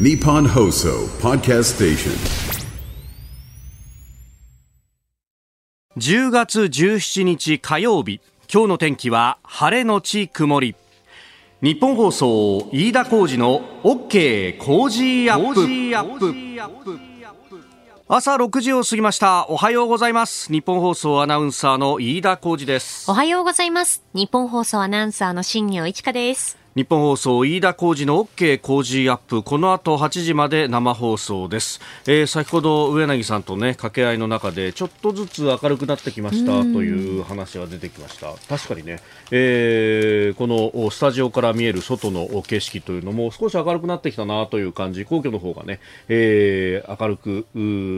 Nippon Hoso Podcast Station. 10月17日火曜日。今日の天気は晴れのち曇り。日本放送飯田浩二の OK 工事アップ。朝6時を過ぎました。おはようございます。日本放送アナウンサーの飯田浩二です。おはようございます。日本放送アナウンサーの新業一華です日本放送飯田浩二の OK 工事アップこの後8時まで生放送です、えー、先ほど上柳さんとね掛け合いの中でちょっとずつ明るくなってきましたという話が出てきました。確かにね、えー、このスタジオから見える外の景色というのも少し明るくなってきたなという感じ皇居の方がね、えー、明るく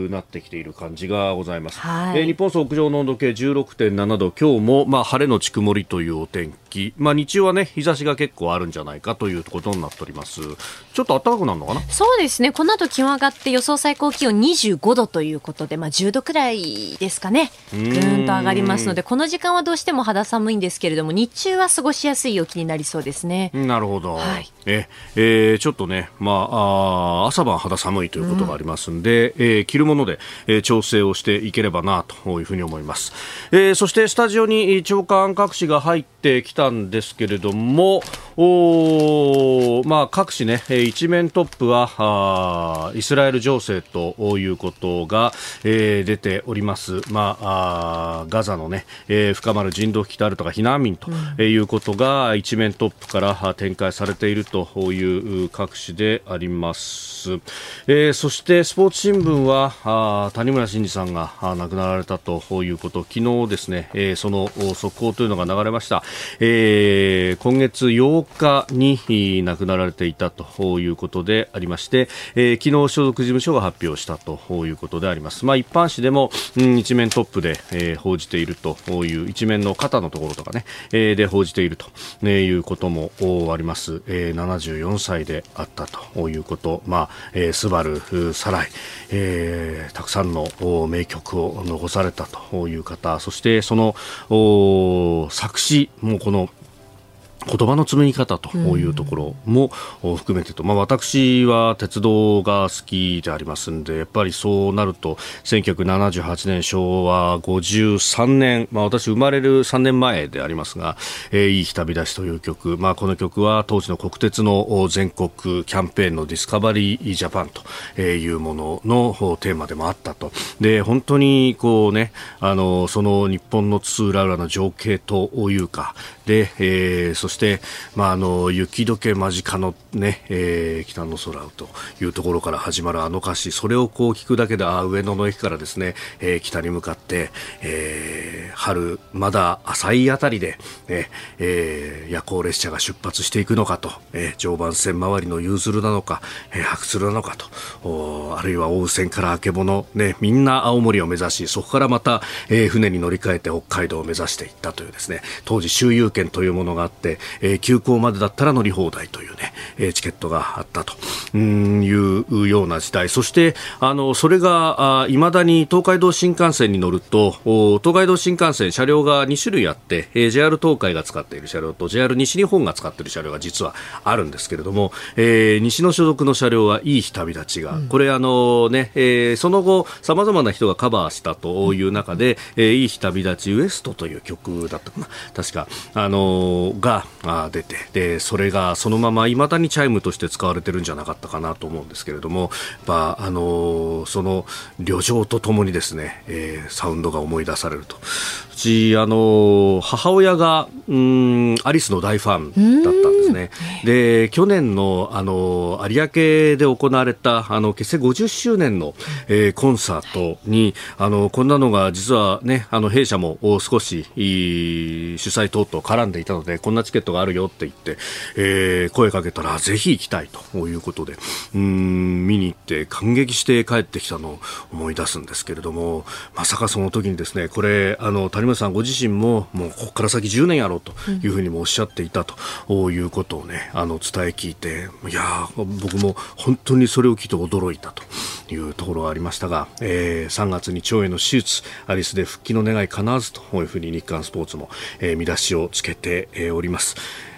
なってきている感じがございます、はい、えー、日本総屋上の温度計16.7度今日もまあ晴れのち曇りというお天気。まあ日中はね日差しが結構あるんじゃないかということになっております。ちょっと暖かくなるのかな？そうですね。この後気温上がって予想最高気温25度ということでまあ10度くらいですかね。ぐーんと上がりますのでこの時間はどうしても肌寒いんですけれども日中は過ごしやすい陽気になりそうですね。なるほど、はい、ええー、ちょっとねまああ朝晩肌寒いということがありますんで、うん、えー、着るもので、えー、調整をしていければなというふうに思います、えー、そしてスタジオに長官各紙が入ってきたんですけれどもおまあ、各紙ね、一面トップはイスラエル情勢ということが、えー、出ております。まあ、あガザのね、えー、深まる人道危機であるとか避難民ということが一面トップから展開されているという各紙であります。えー、そしてスポーツ新聞は谷村新司さんが亡くなられたということ、昨日ですね、えー、その速報というのが流れました。えー、今月8日に亡くなられていたということでありまして、えー、昨日所属事務所が発表したということであります。まあ、一般紙でも、うん、一面トップで、えー、報じているという一面の肩のところとかね、えー、で報じているとねいうこともあります。えー、74歳であったということ、まあ、えー、スバル、サライ、えー、たくさんの名曲を残されたという方、そしてその作詞もこの言葉の紡ぎ方というところも含めてと、まあ、私は鉄道が好きでありますんでやっぱりそうなると1978年昭和53年、まあ、私生まれる3年前でありますが「えー、いい日旅立ち」という曲、まあ、この曲は当時の国鉄の全国キャンペーンの「ディスカバリー・ジャパン」というもののテーマでもあったと。で本当にこうねあのその日本の津々浦々の情景というかで、えー、そして、まあ、あの雪解け間近の、ねえー、北の空というところから始まるあの歌詞それをこう聞くだけであ上野の駅からですね、えー、北に向かって、えー、春まだ浅いあたりで、ねえー、夜行列車が出発していくのかと、えー、常磐線周りの夕鶴なのか、えー、白鶴なのかとおあるいは大宇線からあけぼの、ね、みんな青森を目指しそこからまた、えー、船に乗り換えて北海道を目指していったというですね当時周遊券というものがあって、えー、急行までだったら乗り放題というね、えー、チケットがあったというような時代。そしてあのそれがいまだに東海道新幹線に乗ると東海道新幹線車両が2種類あって、えー、JR 東海が使っている車両と JR 西日本が使っている車両が実はあるんですけれども、えー、西の所属の車両はいい日旅立ちが、うん、これあのね、えー、その後さまざまな人がカバーしたという中で、えー、いい日旅立ちウエストという曲だったかな。確かあのが出てでそれがそのままいまだにチャイムとして使われてるんじゃなかったかなと思うんですけれども、まあ、あのその旅情とともにですね、えー、サウンドが思い出されると。うちあの母親がうんアリスの大ファンだったんですね。で去年のあの有明で行われたあの結成50周年の、えー、コンサートにあのこんなのが実はねあの弊社も少し主催等々絡んでいたのでこんなチケットがあるよって言って、えー、声かけたらぜひ行きたいということでうん見に行って感激して帰ってきたのを思い出すんですけれどもまさかその時にですねこれあの谷村さんご自身ももうここから先10年やろうというふうにもおっしゃっていたということをねあの伝え聞いていや僕も本当にそれを聞いて驚いたというところがありましたが、えー、3月に腸への手術アリスで復帰の願い叶わずというふうに日刊スポーツも、えー、見出しをつけて、えー、おります。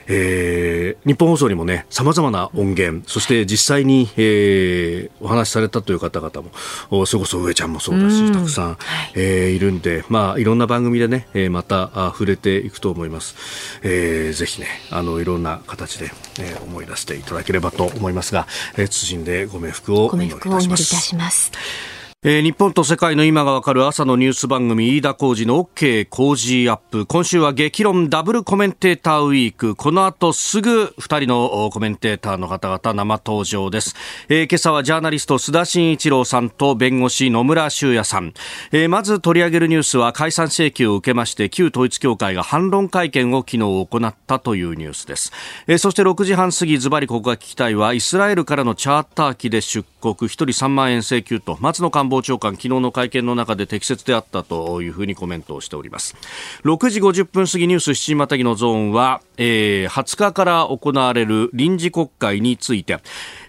えー、日本放送にもね、様々な音源、そして実際に、えー、お話しされたという方々も、それこそ上ちゃんもそうだし、たくさん、えー、いるんで、まあ、いろんな番組でね、えー、またあ触れていくと思います。えー、ぜひね、あの、いろんな形で、えー、思い出していただければと思いますが、えー、謹んでご冥福をお祈りいたします。えー、日本と世界の今がわかる朝のニュース番組飯田浩二の OK 工事アップ。今週は激論ダブルコメンテーターウィーク。この後すぐ2人のコメンテーターの方々生登場です、えー、今朝はジャーナリスト須田慎一郎さんと弁護士野村修也さん、えー、まず取り上げるニュースは解散請求を受けまして旧統一教会が反論会見を昨日行ったというニュースです、えー、そして6時半過ぎズバリここが聞きたいはイスラエルからのチャーター機で出国。1人3万円請求と。松野官房長官昨日の会見の中で適切であったというふうにコメントをしております。6時50分過ぎニュース7時またぎのゾーンは、えー、20日から行われる臨時国会について、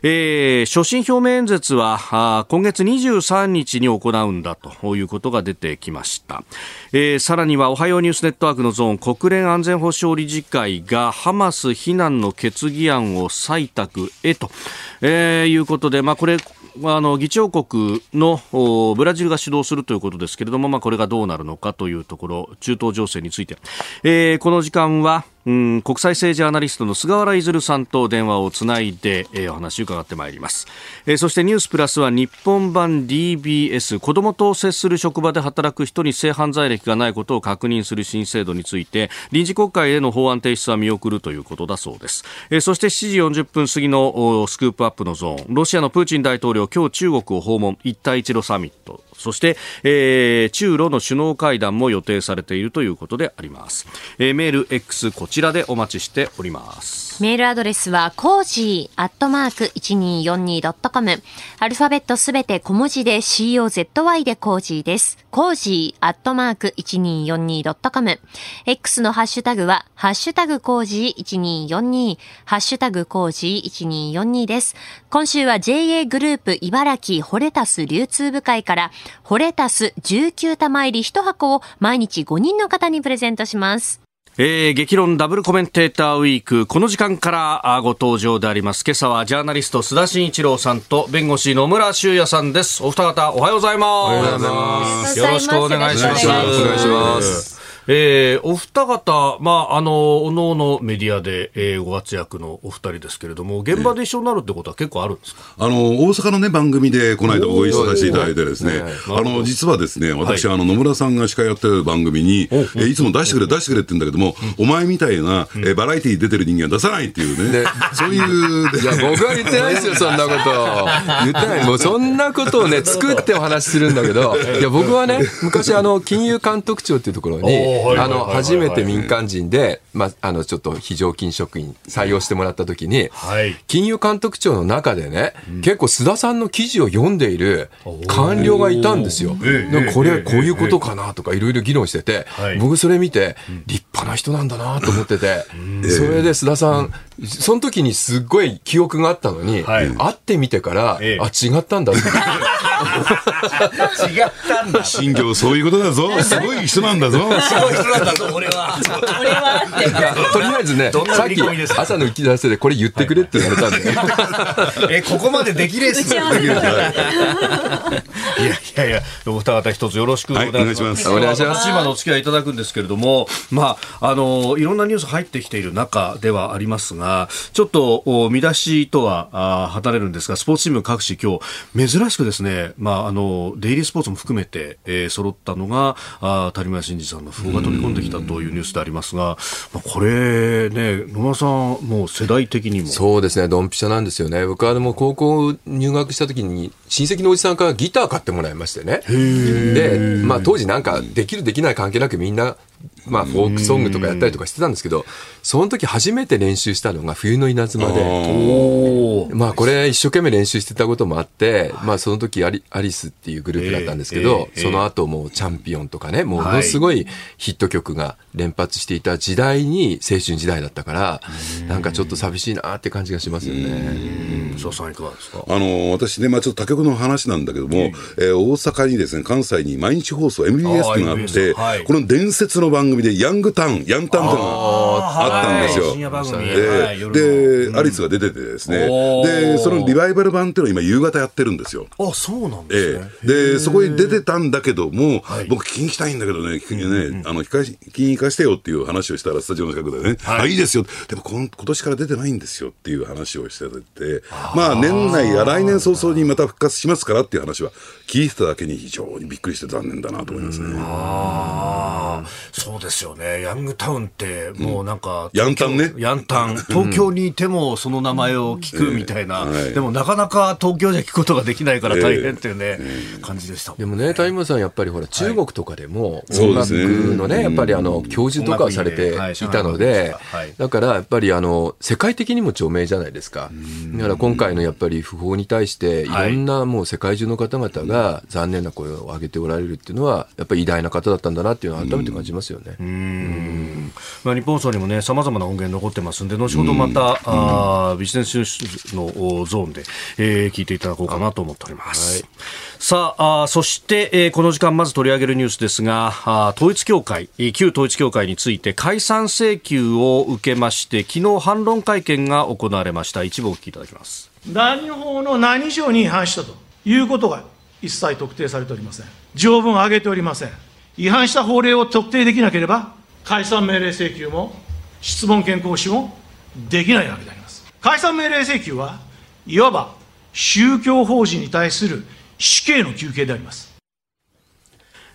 えー、所信表明演説は今月23日に行うんだということが出てきました、えー、さらにはおはようニュースネットワークのゾーン国連安全保障理事会がハマス非難の決議案を採択へと、えー、いうことで、まあ、これあの議長国のブラジルが主導するということですけれども、まあ、これがどうなるのかというところ中東情勢について、えー、この時間はうん国際政治アナリストの菅原出さんと電話をつないで、えー、お話を伺ってまいります、えー、そしてニュースプラスは日本版 DBS 子どもと接する職場で働く人に性犯罪歴がないことを確認する新制度について臨時国会への法案提出は見送るということだそうです、えー、そして7時40分過ぎのスクープアップのゾーンロシアのプーチン大統領今日中国を訪問一帯一路サミット。そして、えー、中ロの首脳会談も予定されているということであります、えー、メール X こちらでお待ちしておりますメールアドレスは、コージーアットマーク 1242.com。アルファベットすべて小文字で COZY でコージーです。コージーアットマーク 1242.com。X のハッシュタグは、ハッシュタグコージー1242、ハッシュタグコージー1242です。今週は JA グループ茨城ホレタス流通部会から、ホレタス19玉入り1箱を毎日5人の方にプレゼントします。えー、激論ダブルコメンテーターウィーク、この時間からご登場であります。今朝はジャーナリスト須田慎一郎さんと弁護士野村修也さんです。お二方、おはようございます。おはようございます。よろしくお願いします。お願いします。えー、お二方、まあ、あの、おのおのメディアで、えー、ご活躍のお二人ですけれども、現場で一緒になるってことは結構あるんですか、あの、大阪のね、番組で、この間ご一緒させていただいてですね、あの、実はですね、私、はい、あの、野村さんが司会やってる番組に、えいつも出してくれ、出してくれって言うんだけども、お前みたいな、えバラエティー出てる人間は出さないっていうね、そういう。いや、僕は言ってないですよ、そんなこと。言ってない。もう、そんなことをね、作ってお話しするんだけど、いや、僕はね、昔、あの、金融監督庁っていうところに、あの、初めて民間人で、まあ、あの、ちょっと非常勤職員採用してもらった時に、金融監督庁の中でね、結構須田さんの記事を読んでいる官僚がいたんですよ。これ、こういうことかなとかいろいろ議論してて、僕それ見て、立派な人なんだなと思ってて、それで須田さん、その時にすっごい記憶があったのに、会ってみてから、あ、違ったんだって。違ったんだ。新業そういうことだぞ。すごい人なんだぞ。すごい人なんだぞ、俺は。俺は。とりあえずね、さっき朝の打ち出せでこれ言ってくれって言われたんで。え、ここまでできれいすいやいやいや、お二方一つよろしくお願いします。お願いします。今のお付き合いいただくんですけれども、まあ、あの、いろんなニュース入ってきている中ではありますが、ちょっと見出しとはあ離れるんですが、スポーツ新聞各紙今日、珍しくですね、まあ、あの、デイリースポーツも含めて、えー、揃ったのが、あ谷村新司さんの訃報が飛び込んできたというニュースでありますが、まあ、これね、野村さん、もう世代的にも。そうですね、ドンピシャなんですよね。僕はもう高校入学した時に、親戚のおじさんからギター買ってもらいましてね。で、まあ当時なんかできるできない関係なくみんなまあ、フォークソングとかやったりとかしてたんですけど、その時初めて練習したのが冬の稲妻で、まあ、これ一生懸命練習してたこともあって、まあ、その時アリアリスっていうグループだったんですけど、その後もうチャンピオンとかね、ものすごいヒット曲が連発していた時代に青春時代だったから、なんかちょっと寂しいなって感じがしますよね。さんいかがですか？あの私ね、まあ、ちょっと他局の話なんだけども、えー。大阪にですね関西に毎日放送 MBS っていうのがあって、はい。この伝説の番組でヤングタウンヤンタウンっていうのがあったんですよ。はい。深夜番組。で、でアリスが出ててですね、でそのリバイバル版っていうのを今夕方やってるんですよ。あそうなんですえね、え、でそこに出てたんだけども、はい。僕、聞きに行きたいんだけどね、聞きにね、あの聞かし聞きに行かしてよっていう話をしたら、スタジオの近くでね、はい。あいいですよ、でも今年から出てないんですよっていう話をしてて、まあ、年内や来年早々にまた復活しますからっていう話は聞いてただけに非常にびっくりして残念だなと思いますね。ああ、そうですよね。ヤングタウンって、もうなんか、ヤンタンね。ヤンタン。東京にいてもその名前を聞くみたいな、ええはい。でもなかなか東京じゃ聞くことができないから大変っていうね、感じでしたもんでもね、谷本さん、やっぱりほら、中国とかでも、音楽そうですね。のね、やっぱりあの、教授とかされていたのではい、だからやっぱりあの、世界的にも著名じゃないですか。だから今回のやっぱり訃報に対して、いろんなもう世界中の方々が残念な声を上げておられるっていうのは、やっぱり偉大な方だったんだなっていうのは改めて感じますよね。まあ、日本放送にもね、様々な音源残ってますんで、後ほどまた、あービジネスのおゾーンで、えー聞いていただこうかなと思っております。さああーそして、えーこの時間まず取り上げるニュースですが、あー統一教会、えー旧統一教会について解散請求を受けまして、昨日反論会見が行われました。一部お聞きいただきます。何法の何条に違反したということが一切特定されておりません。条文を挙げておりません。違反した法令を特定できなければ、解散命令請求も質問権行使もできないわけであります。解散命令請求はいわば宗教法人に対する死刑の求刑であります。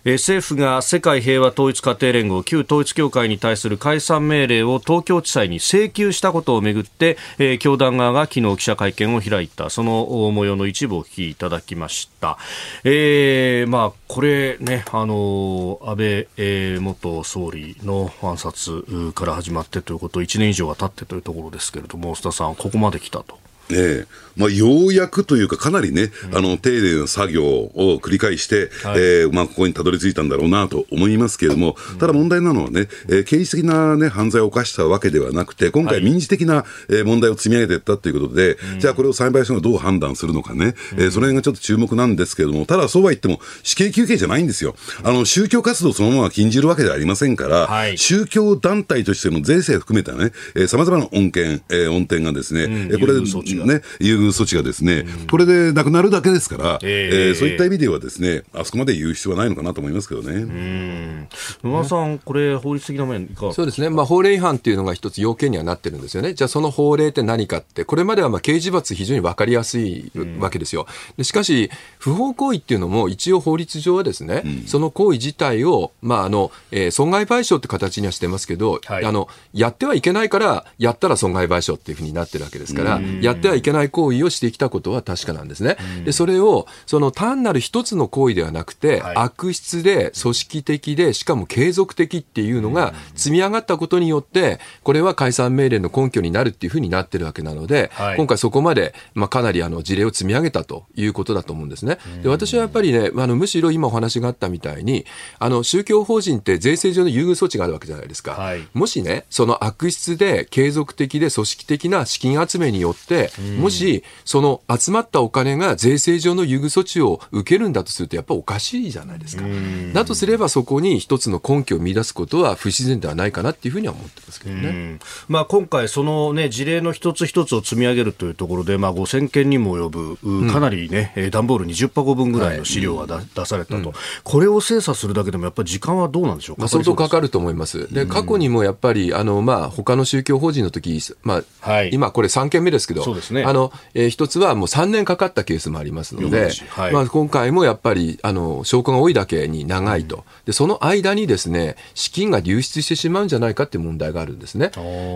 政府が世界平和統一家庭連合旧統一教会に対する解散命令を東京地裁に請求したことをめぐって、えー教団側が昨日記者会見を開いたその模様の一部をお聞きいただきました、えーまあ、これね、あの安倍、えー元総理の暗殺から始まってということ1年以上が経ってというところですけれども須田さんここまで来たと。ええ。まあ、ようやくというか、かなりね、あの丁寧な作業を繰り返して、はい。えーまあ、ここにたどり着いたんだろうなと思いますけれども、ただ問題なのはね、えー刑事的な、ね、犯罪を犯したわけではなくて、今回、民事的な、えー問題を積み上げていったということで、じゃあこれを裁判所がどう判断するのかね、えーその辺がちょっと注目なんですけれども、ただそうは言っても、死刑求刑じゃないんですよ。あの宗教活動そのまま禁じるわけではありませんから、はい。宗教団体としての税制含めたね、さまざまな恩恵、えー恩典がですね、えーこれ優遇措置がね、優遇措置がですね、これでなくなるだけですから、ええ。えーそういった意味ではですね、あそこまで言う必要はないのかなと思いますけどね。野村さん、これ法律的な面いかがそうですね、まあ、法令違反っていうのが一つ要件にはなってるんですよね、じゃあその法令って何かって、これまではまあ刑事罰、非常に分かりやすいわけですよ。でしかし、不法行為っていうのも、一応法律上はですね、その行為自体を、まああのえー損害賠償って形にはしてますけど、はい。あの、やってはいけないから、やったら損害賠償っていうふうになってるわけですから、やってはいけない行為をしてきたことは確かなんですね。でそれをその単なる一つの行為ではなくて、はい悪質で組織的でしかも継続的っていうのが積み上がったことによってこれは解散命令の根拠になるっていうふうになってるわけなので、はい今回そこまで、まあ、かなりあの事例を積み上げたということだと思うんですね。で私はやっぱりねあのむしろ今お話があったみたいにあの宗教法人って税制上の優遇措置があるわけじゃないですか。はいもしねその悪質で継続的で組織的な資金集めによってもしその集まったお金が税制上の優遇措置を受けるんだとするとやっぱおかしいじゃないですか。だとすればそこに一つの根拠を見出すことは不自然ではないかなっていうふうには思ってますけどね。うん。まあ、今回、その、ね、事例の一つ一つを積み上げるというところで、まあ、5000件にも及ぶ、うかなりね、えー段ボール20箱分ぐらいの資料がだ、出されたと、これを精査するだけでも、やっぱり時間はどうなんでしょう？か、まあ、相当かかるると思います。で、過去にもやっぱり、あの、まあ、他の宗教法人の時、まあ、はい。今これ3件目ですけど、ですね。あの、えー一つはもう3年かかったケースもありますのよではい。まあ、今回もやっぱり、あの、証拠が多いだけに長いと。で、その間にですね、資金が流出してしまうんじゃないかっていう問題があるんですね。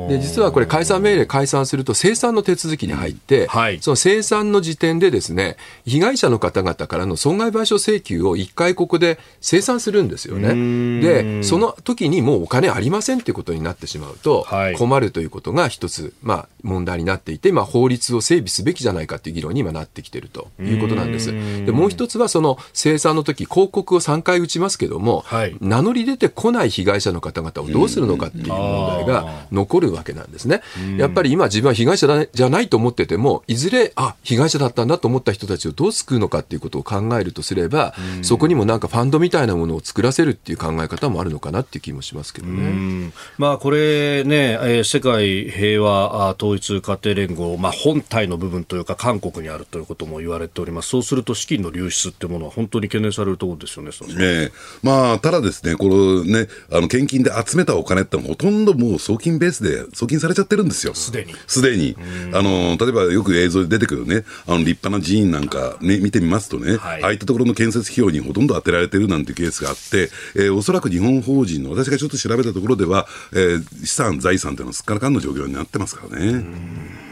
で、実はこれ解散命令解散すると清算の手続きに入って、はい。その清算の時点でですね、被害者の方々からの損害賠償請求を一回ここで清算するんですよね。で、その時にもうお金ありませんっていうことになってしまうとはい。困るということが一つ、まあ問題になっていて、今法律立を整備すべきじゃないかっていう議論に今なってきてるということなんです。でもう一つはその生産の時広告を3回打ちますけども、はい名乗り出てこない被害者の方々をどうするのかっていう問題が残るわけなんですね。やっぱり今自分は被害者だじゃないと思ってても、いずれ、あ、被害者だったんだと思った人たちをどう救うのかっていうことを考えるとすれば、そこにもなんかファンドみたいなものを作らせるっていう考え方もあるのかなっていう気もしますけどね。うんまあ、これね、えー世界平和あ統一家庭連合、まあ、本体の部分というか、韓国にあるということも言われております。そうすると資金の流出ってものは本当に懸念されるところですよね、先生ええまあ、ただですね、このね、あの、献金で集めたお金ってのはほとんどもう送金ベースで送金されちゃってるんですよ。すでにすでに。あの、例えばよく映像で出てくるね、あの、立派な寺院なんかね、見てみますとね、はいああいったところの建設費用にほとんど当てられてるなんていうケースがあって、えーおそらく日本法人の、私がちょっと調べたところでは、えー資産、財産というのはすっからかんの状況になってますからね。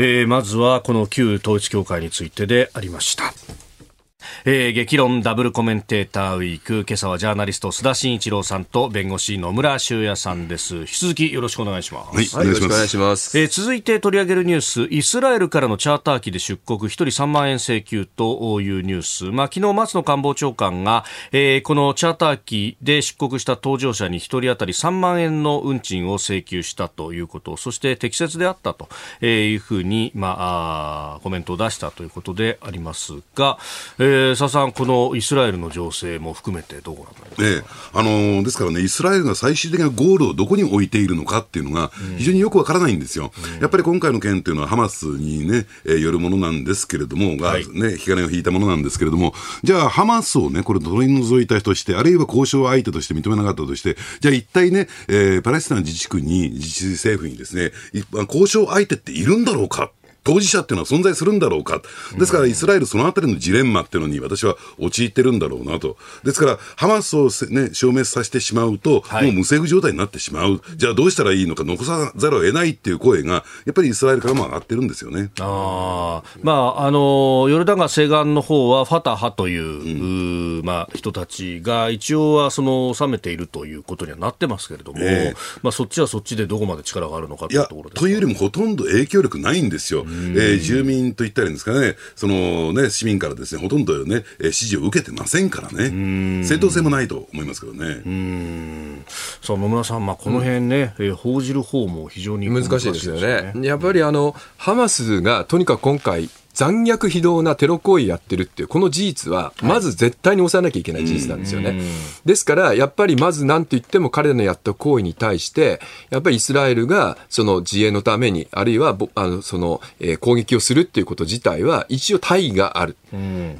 えーまずはこの旧統一教会についてでありました。えー激論ダブルコメンテーターウィーク。今朝はジャーナリスト須田慎一郎さんと弁護士野村修也さんです。引き続きよろしくお願いします、はい、はい、よろしくお願いします。えー続いて取り上げるニュース、イスラエルからのチャーター機で出国、1人3万円請求というニュース。まあ、昨日松野官房長官が、えーこのチャーター機で出国した搭乗者に1人当たり3万円の運賃を請求したということ、そして適切であったというふうに、まあ、コメントを出したということでありますが、えー佐々さん、このイスラエルの情勢も含めてどうご覧になりますか？ええ。あのーですからね、イスラエルが最終的なゴールをどこに置いているのかっていうのが、非常によくわからないんですよ、やっぱり今回の件っていうのは、ハマスにね、えーよるものなんですけれども、が、はい。ね、引か金を引いたものなんですけれども、じゃあ、ハマスをね、これ、取り除いた人として、あるいは交渉相手として認めなかったとして、じゃあ、一体ね、えーパレスチナ自治区に、自治政府にですね、い交渉相手っているんだろうか。当事者っていうのは存在するんだろうか。ですから、イスラエルそのあたりのジレンマっていうのに私は陥ってるんだろうなと。ですから、ハマスをせね、消滅させてしまうと、はいもう無政府状態になってしまう。じゃあどうしたらいいのか残さざるを得ないっていう声が、やっぱりイスラエルからも上がってるんですよね。あーまあ、あのヨルダン川西岸の方はファタハという,うー、まあ、人たちが一応はその収めているということにはなってますけれども、ええまあ、そっちはそっちでどこまで力があるのかというところ、ですというよりもほとんど影響力ないんですよ。えー住民といったらいいんですかね、そのね、市民からですね、ほとんどね、えー支持を受けてませんからね。正当性もないと思いますけどね。さあ野村さん、まあ、この辺ね、えー報じる方も非常に難しいですよね。やっぱりあの、ハマスがとにかく今回、残虐非道なテロ行為やってるっていう、この事実は、まず絶対に抑えなきゃいけない事実なんですよね。ですから、やっぱりまず何と言っても彼らのやった行為に対して、やっぱりイスラエルがその自衛のために、あるいはぼあのその、えー攻撃をするっていうこと自体は、一応大義がある。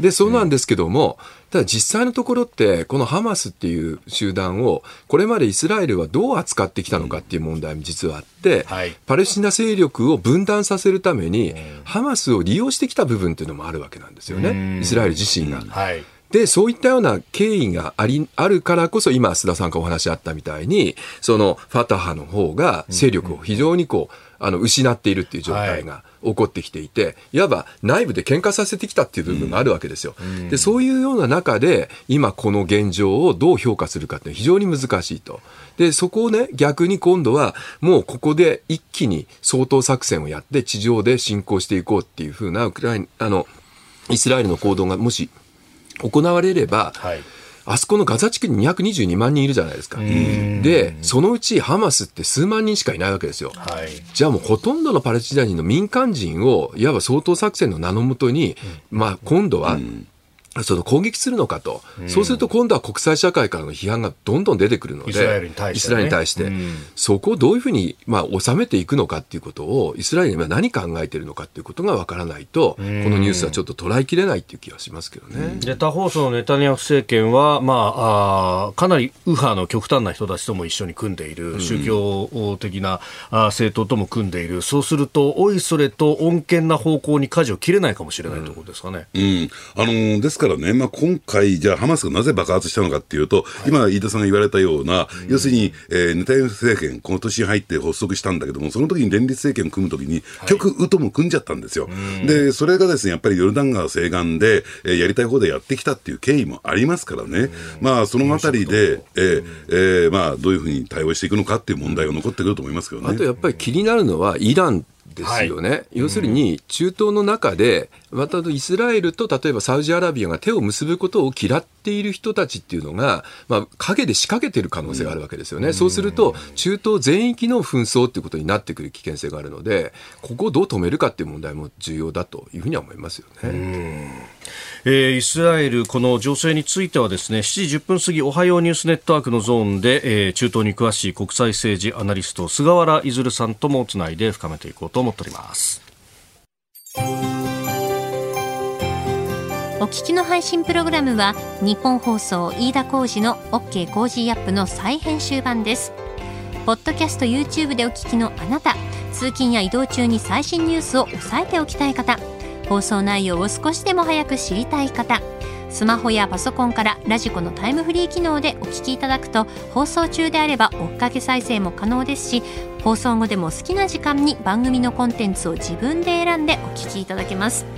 で、そうなんですけども、ただ実際のところって、このハマスっていう集団を、これまでイスラエルはどう扱ってきたのかっていう問題も実はあって、はい。パレスチナ勢力を分断させるために、ハマスを利用してきた部分っていうのもあるわけなんですよね、イスラエル自身が。はい。で、そういったような経緯があり、あるからこそ、今、須田さんからお話あったみたいに、その、ファタハの方が勢力を非常にこう、あの、失っているっていう状態が起こってきていて、いわば内部で喧嘩させてきたっていう部分があるわけですよ。で、そういうような中で、今この現状をどう評価するかって非常に難しいと。で、そこをね、逆に今度は、もうここで一気に掃討作戦をやって、地上で進行していこうっていうふうな、ウクライナ、あの、イスラエルの行動がもし行われれば、はいあそこのガザ地区に222万人いるじゃないですか。で、そのうちハマスって数万人しかいないわけですよ。はいじゃあもうほとんどのパレスチナ人の民間人を、いわば掃討作戦の名のもとに、まあ今度は、その攻撃するのかと、そうすると今度は国際社会からの批判がどんどん出てくるので、イスラエルに対してね。イスラエルに対して。うん。そこをどういうふうに、まあ、収めていくのかっていうことを、イスラエルには何考えてるのかっていうことがわからないと、このニュースはちょっと捉えきれないっていう気がしますけどね。で他方、そのネタニヤフ政権は、まあ、あーかなり右派の極端な人たちとも一緒に組んでいる、宗教的な政党とも組んでいる、そうすると、おいそれと穏健な方向に舵を切れないかもしれないということですかね。うん。あのーですからね、まあ、今回、じゃあ、ハマスがなぜ爆発したのかっていうと、今、飯田さんが言われたような、要するに、えーネタニヤフ政権、この年に入って発足したんだけども、その時に連立政権を組む時に、極右とも組んじゃったんですよ。で、それがですね、やっぱりヨルダン川西岸で、えーやりたい方でやってきたっていう経緯もありますからね、まあ、そのあたりで、えーえーまあ、どういうふうに対応していくのかっていう問題が残ってくると思いますけどね。あとやっぱり気になるのは、イランですよね、はい、要するに中東の中でまたイスラエルと例えばサウジアラビアが手を結ぶことを嫌っている人たちっていうのが、まあ、陰で仕掛けている可能性があるわけですよね、うん、そうすると中東全域の紛争っていうことになってくる危険性があるのでここをどう止めるかっていう問題も重要だというふうには思いますよね。えー、イスラエル、この情勢についてはですね7時10分過ぎ、おはようニュースネットワークのゾーンで、えー、中東に詳しい国際政治アナリスト菅原出さんともつないで深めていこうと思っております。お聞きの配信プログラムはニッポン放送飯田浩司の OK Cozy up の再編集版です。ポッドキャスト YouTube でお聞きのあなた、通勤や移動中に最新ニュースを押さえておきたい方。放送内容を少しでも早く知りたい方スマホやパソコンからラジコのタイムフリー機能でお聞きいただくと放送中であれば追っかけ再生も可能ですし放送後でも好きな時間に番組のコンテンツを自分で選んでお聞きいただけます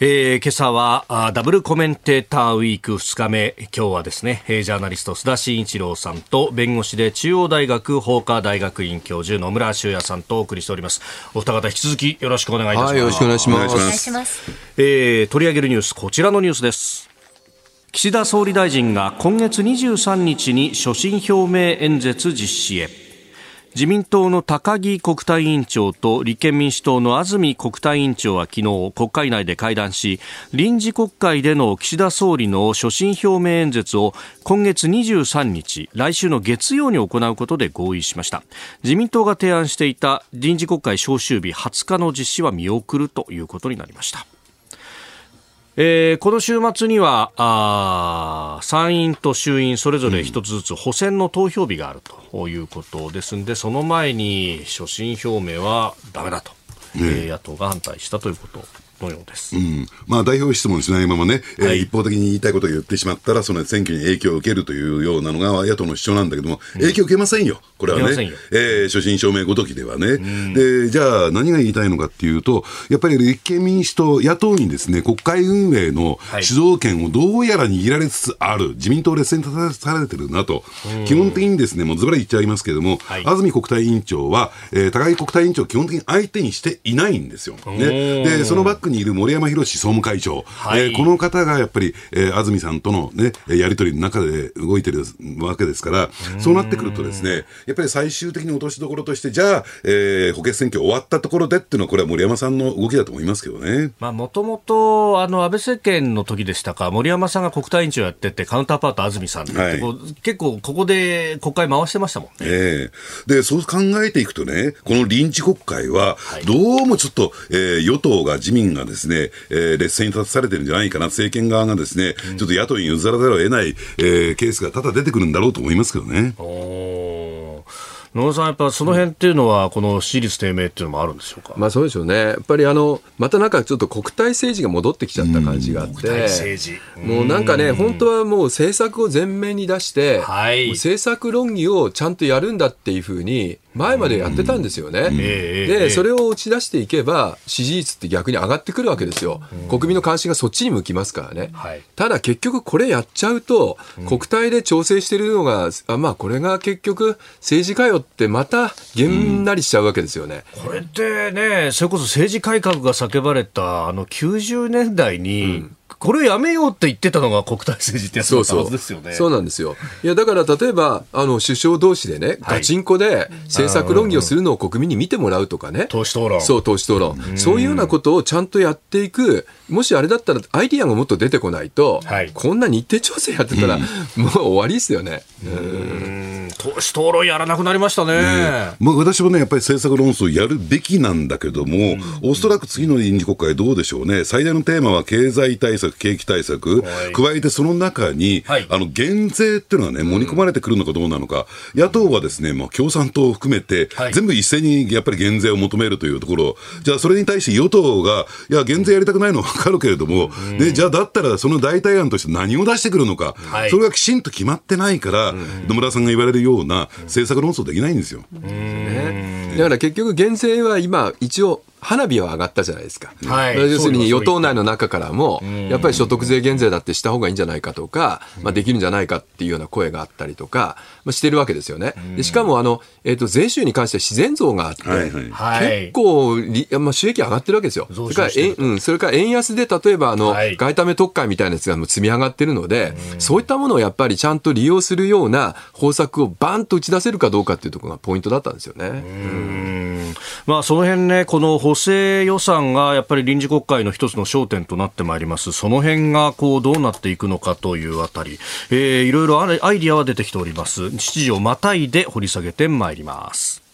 えー、今朝はあダブルコメンテーターウィーク2日目。今日はですねジャーナリスト須田慎一郎さんと弁護士で中央大学法科大学院教授野村修也さんとお送りしております。お二方引き続きよろしくお願いいたします、はい、よろしくお願いします。お願いします、えー、取り上げるニュースこちらのニュースです。岸田総理大臣が今月23日に所信表明演説実施へ自民党の高木国対委員長と立憲民主党の安住国対委員長は昨日国会内で会談し臨時国会での岸田総理の所信表明演説を今月23日来週の月曜に行うことで合意しました。自民党が提案していた臨時国会召集日20日の実施は見送るということになりました。えー、この週末にはあ参院と衆院それぞれ一つずつ補選の投票日があるということですので、その前に所信表明はだめだと、ね、えー、野党が反対したということのようです、うん。まあ、代表質問しないままね、はい、えー、一方的に言いたいことを言ってしまったら、その選挙に影響を受けるというようなのが野党の主張なんだけども、影響を受けませんよ、これはね、えー、所信証明ごときではね、うん、で、じゃあ何が言いたいのかっていうと、やっぱり立憲民主党、野党にですね、国会運営の主導権をどうやら握られつつある、自民党劣勢に立たされてるなと、基本的にですね、もうずばり言っちゃいますけれども、はい、安住国対委員長は、えー、高木国対委員長基本的に相手にしていないんですよ。ね、で、そのバックにいる森山博総務会長、はい、えー、この方がやっぱり、えー、安住さんとの、ね、やり取りの中で動いてるわけですから、そうなってくるとですね、やっぱり最終的に落としどころとして、じゃあ、えー、補欠選挙終わったところでっていうのは、これは森山さんの動きだと思いますけどね。もともと、あの、安倍政権の時でしたか、森山さんが国対委員長やってて、カウンターパート安住さんはい、結構ここで国会回してましたもんね。えー、で、そう考えていくとね、この臨時国会は、どうもちょっと、えー、与党が、自民がですね、えー、劣勢に立たされてるんじゃないかな、政権側がですね、ちょっと野党に譲らざるを得ない、えー、ケースが多々出てくるんだろうと思いますけどね。野村さん、やっぱその辺っていうのは、この支持率低迷っていうのもあるんでしょうか、まあ、そうでしょうね、やっぱりあのまたなんかちょっと国対政治が戻ってきちゃった感じがあって、もうなんかね、本当はもう政策を前面に出して、はい、政策論議をちゃんとやるんだっていうふうに、前までやってたんですよね。で、それを打ち出していけば、支持率って逆に上がってくるわけですよ。国民の関心がそっちに向きますからね。はい、ただ結局これやっちゃうと、国対で調整してるのが、あまあこれが結局政治かよってまたげんなりしちゃうわけですよね。これってね、それこそ政治改革が叫ばれたあの90年代に、これをやめようって言ってたのが国体政治ってやつだったはずですよね。そうなんですよ。いや、だから例えば、あの、首相同士でね、ガチンコで政策論議をするのを国民に見てもらうとかね。党首討論。そう、党首討論。そういうようなことをちゃんとやっていく、もしあれだったらアイディアがもっと出てこないと、はい、こんな日程調整やってたら、もう終わりですよね。うん。党首討論やらなくなりましたね。ねまあ、私もね、やっぱり政策論争やるべきなんだけども、うん、おそらく次の臨時国会どうでしょうね。最大のテーマは経済対策、景気対策、はい、加えてその中に、はい、あの、減税っていうのはね、盛り込まれてくるのかどうなのか、うん、野党はですね、まあ、共産党を含めて、はい、全部一斉にやっぱり減税を求めるというところ、じゃあそれに対して与党が、いや、減税やりたくないのかるけれども、うん、ね、じゃあだったらその代替案として何を出してくるのか、それがきちんと決まってないから、野村さんが言われるような政策論争できないんですよ。ね、だから結局減税は今一応花火は上がったじゃないですか、はい、要するに与党内の中からも、やっぱり所得税減税だってした方がいいんじゃないかとか、まあ、できるんじゃないかっていうような声があったりとか、まあ、してるわけですよね。でしかもあの、えーと、税収に関しては自然増があって、はいはい、結構、まあ、収益上がってるわけですよ。それからえ、うん、それから円安で例えばあの、はい、外為特会みたいなやつが積み上がってるので、そういったものをやっぱりちゃんと利用するような方策をバンと打ち出せるかどうかっていうところがポイントだったんですよね。うん。まあ、その辺ね、この補正予算がやっぱり臨時国会の一つの焦点となってまいります。その辺がこうどうなっていくのかというあたり、えー、いろいろアイディアは出てきております。7時をまたいで掘り下げてまいります。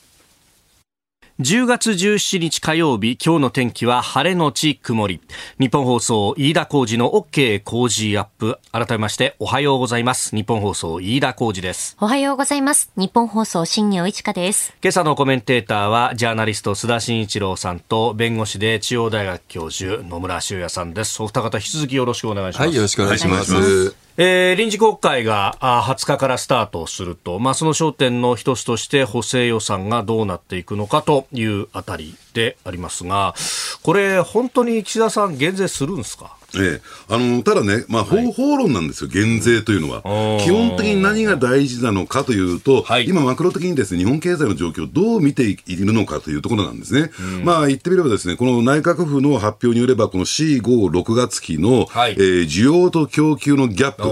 10月17日火曜日、今日の天気は晴れのち曇り。日本放送、飯田浩二の OK 工事アップ。改めまして、おはようございます。日本放送、飯田浩二です。おはようございます。日本放送、新業一華です。今朝のコメンテーターは、ジャーナリスト、須田慎一郎さんと、弁護士で中央大学教授、野村修也さんです。お二方、引き続きよろしくお願いします。はい、よろしくお願いします。えー、臨時国会が20日からスタートすると、まあ、その焦点の一つとして補正予算がどうなっていくのかというあたりでありますが、これ、本当に岸田さん、減税するんですか？ええ、あのただね、まあ、方法論なんですよ、減税というのは。基本的に何が大事なのかというと、はい、今、マクロ的にですね日本経済の状況をどう見ているのかというところなんですね。まあ、言ってみればですね、この内閣府の発表によれば、この4、5、6月期の、はい、えー、需要と供給のギャップ、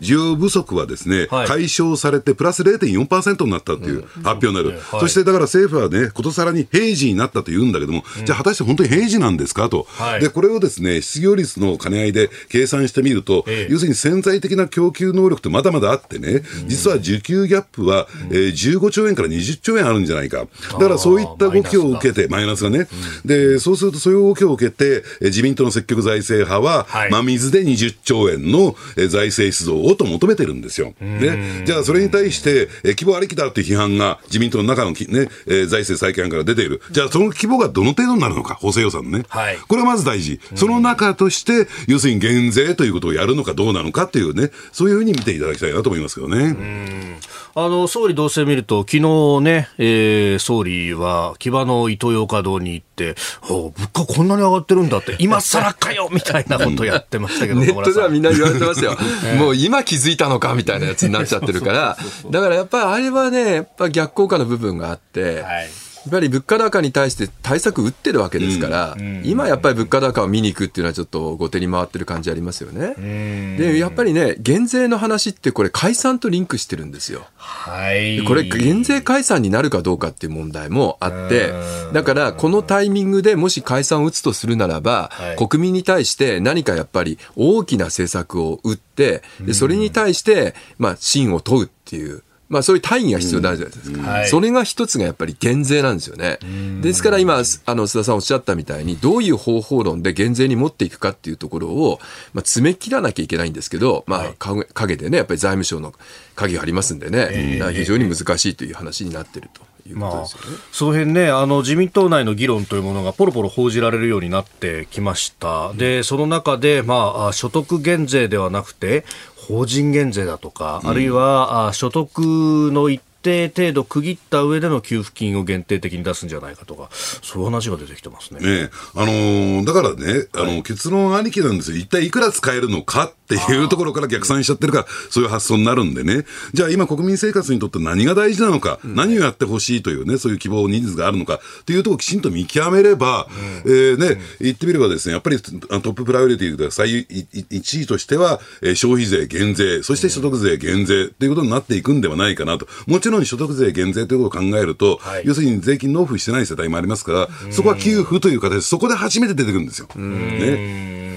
需要不足はですね、はい、解消されて、プラス0.4%になったという発表になる。そしてだから政府はね、ことさらに平時になったというんだけども、じゃあ果たして本当に平時なんですかと。で、これをですね、失業率の兼ね合いで計算してみると、ええ、要するに潜在的な供給能力ってまだまだあってね、実は需給ギャップは、えー、15兆円から20兆円あるんじゃないか。だからそういった動きを受けて、マイナスがね、で、そうするとそういう動きを受けて、自民党の積極財政派は、はい、真水で20兆円の財政出動をと求めてるんですよ。ね、じゃあそれに対して、え規模ありきだという批判が自民党の中のき、ね、え財政再建案から出ている。じゃあその規模がどの程度になるのか、補正予算ね。はい、これはまず大事。その中として、要するに減税ということをやるのかどうなのかっていうね、そういうふうに見ていただきたいなと思いますけどね。あの、総理同棲見ると、昨日ね、えー、総理は木場のイトーヨーカドーに行って、物価こんなに上がってるんだって、今更かよみたいなことやってましたけど、ネットではみんな言われてますよ。もう今気づいたのかみたいなやつになっちゃってるから、だからやっぱりあれはね、やっぱ逆効果の部分があって、はいやっぱり物価高に対して対策打ってるわけですから、うんうん、今やっぱり物価高を見に行くっていうのはちょっと後手に回ってる感じありますよね。で、やっぱりね、減税の話ってこれ解散とリンクしてるんですよ。はい。これ減税解散になるかどうかっていう問題もあって、だからこのタイミングでもし解散を打つとするならば、はい、国民に対して何かやっぱり大きな政策を打って、でそれに対して、まあ、信を問うっていう。まあそういう大義が必要なじゃないですか、うん。それが一つがやっぱり減税なんですよね。ですから今、あの須田さんおっしゃったみたいに、どういう方法論で減税に持っていくかっていうところを、まあ、詰め切らなきゃいけないんですけど、まあ、陰でね、やっぱり財務省の鍵がありますんでね、えー、非常に難しいという話になってると。ね、まあ、その辺ね、あの自民党内の議論というものがポロポロ報じられるようになってきました。で、その中で、まあ、所得減税ではなくて、法人減税だとか、あるいは、あ所得の一定程度区切った上での給付金を限定的に出すんじゃないかとか、そういう話が出てきてますね。ねあのー、だからね、あの、結論ありきなんですよ。一体いくら使えるのかっていうところから逆算しちゃってるから、そういう発想になるんでね。じゃあ今国民生活にとって何が大事なのか、うん、何をやってほしいというね、そういう希望、ニーズがあるのかっていうところをきちんと見極めれば、うん、えー、ね、言ってみればですね、やっぱりトッププライオリティで最1位としては、えー、消費税減税、そして所得税減税っていうことになっていくんではないかなと。もちろん所得税減税ということを考えると、はい、要するに税金納付してない世帯もありますから、そこは給付という形で、そこで初めて出てくるんですよ。ね。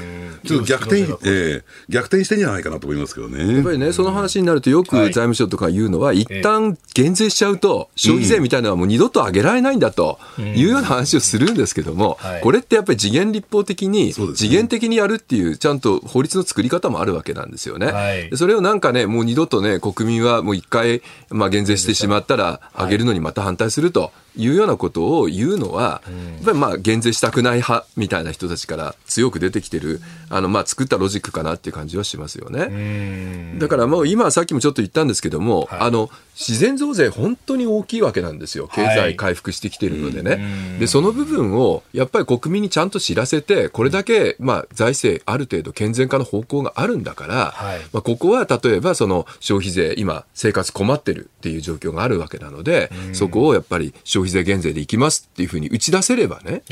ちょっと逆転、ええ逆転してんじゃないかなと思いますけどね。やっぱりね、その話になると、よく財務省とか言うのは、一旦減税しちゃうと、消費税みたいなのはもう二度と上げられないんだというような話をするんですけども、これってやっぱり次元立法的に、次元的にやるっていう、ちゃんと法律の作り方もあるわけなんですよね。それをなんかね、もう二度とね、国民はもう一回、まあ、減税してしまったら、上げるのにまた反対すると。いうようなことを言うのは、やっぱりまあ減税したくない派みたいな人たちから強く出てきてる、あのまあ作ったロジックかなっていう感じはしますよね。だからもう今さっきもちょっと言ったんですけども、はい、あの自然増税本当に大きいわけなんですよ。経済回復してきてるのでね。はい、で、その部分をやっぱり国民にちゃんと知らせて、これだけまあ財政ある程度健全化の方向があるんだから、はい、まあここは例えばその消費税今生活困ってるっていう状況があるわけなので、そこをやっぱり消費税減税でいきますっていうふうに打ち出せればね、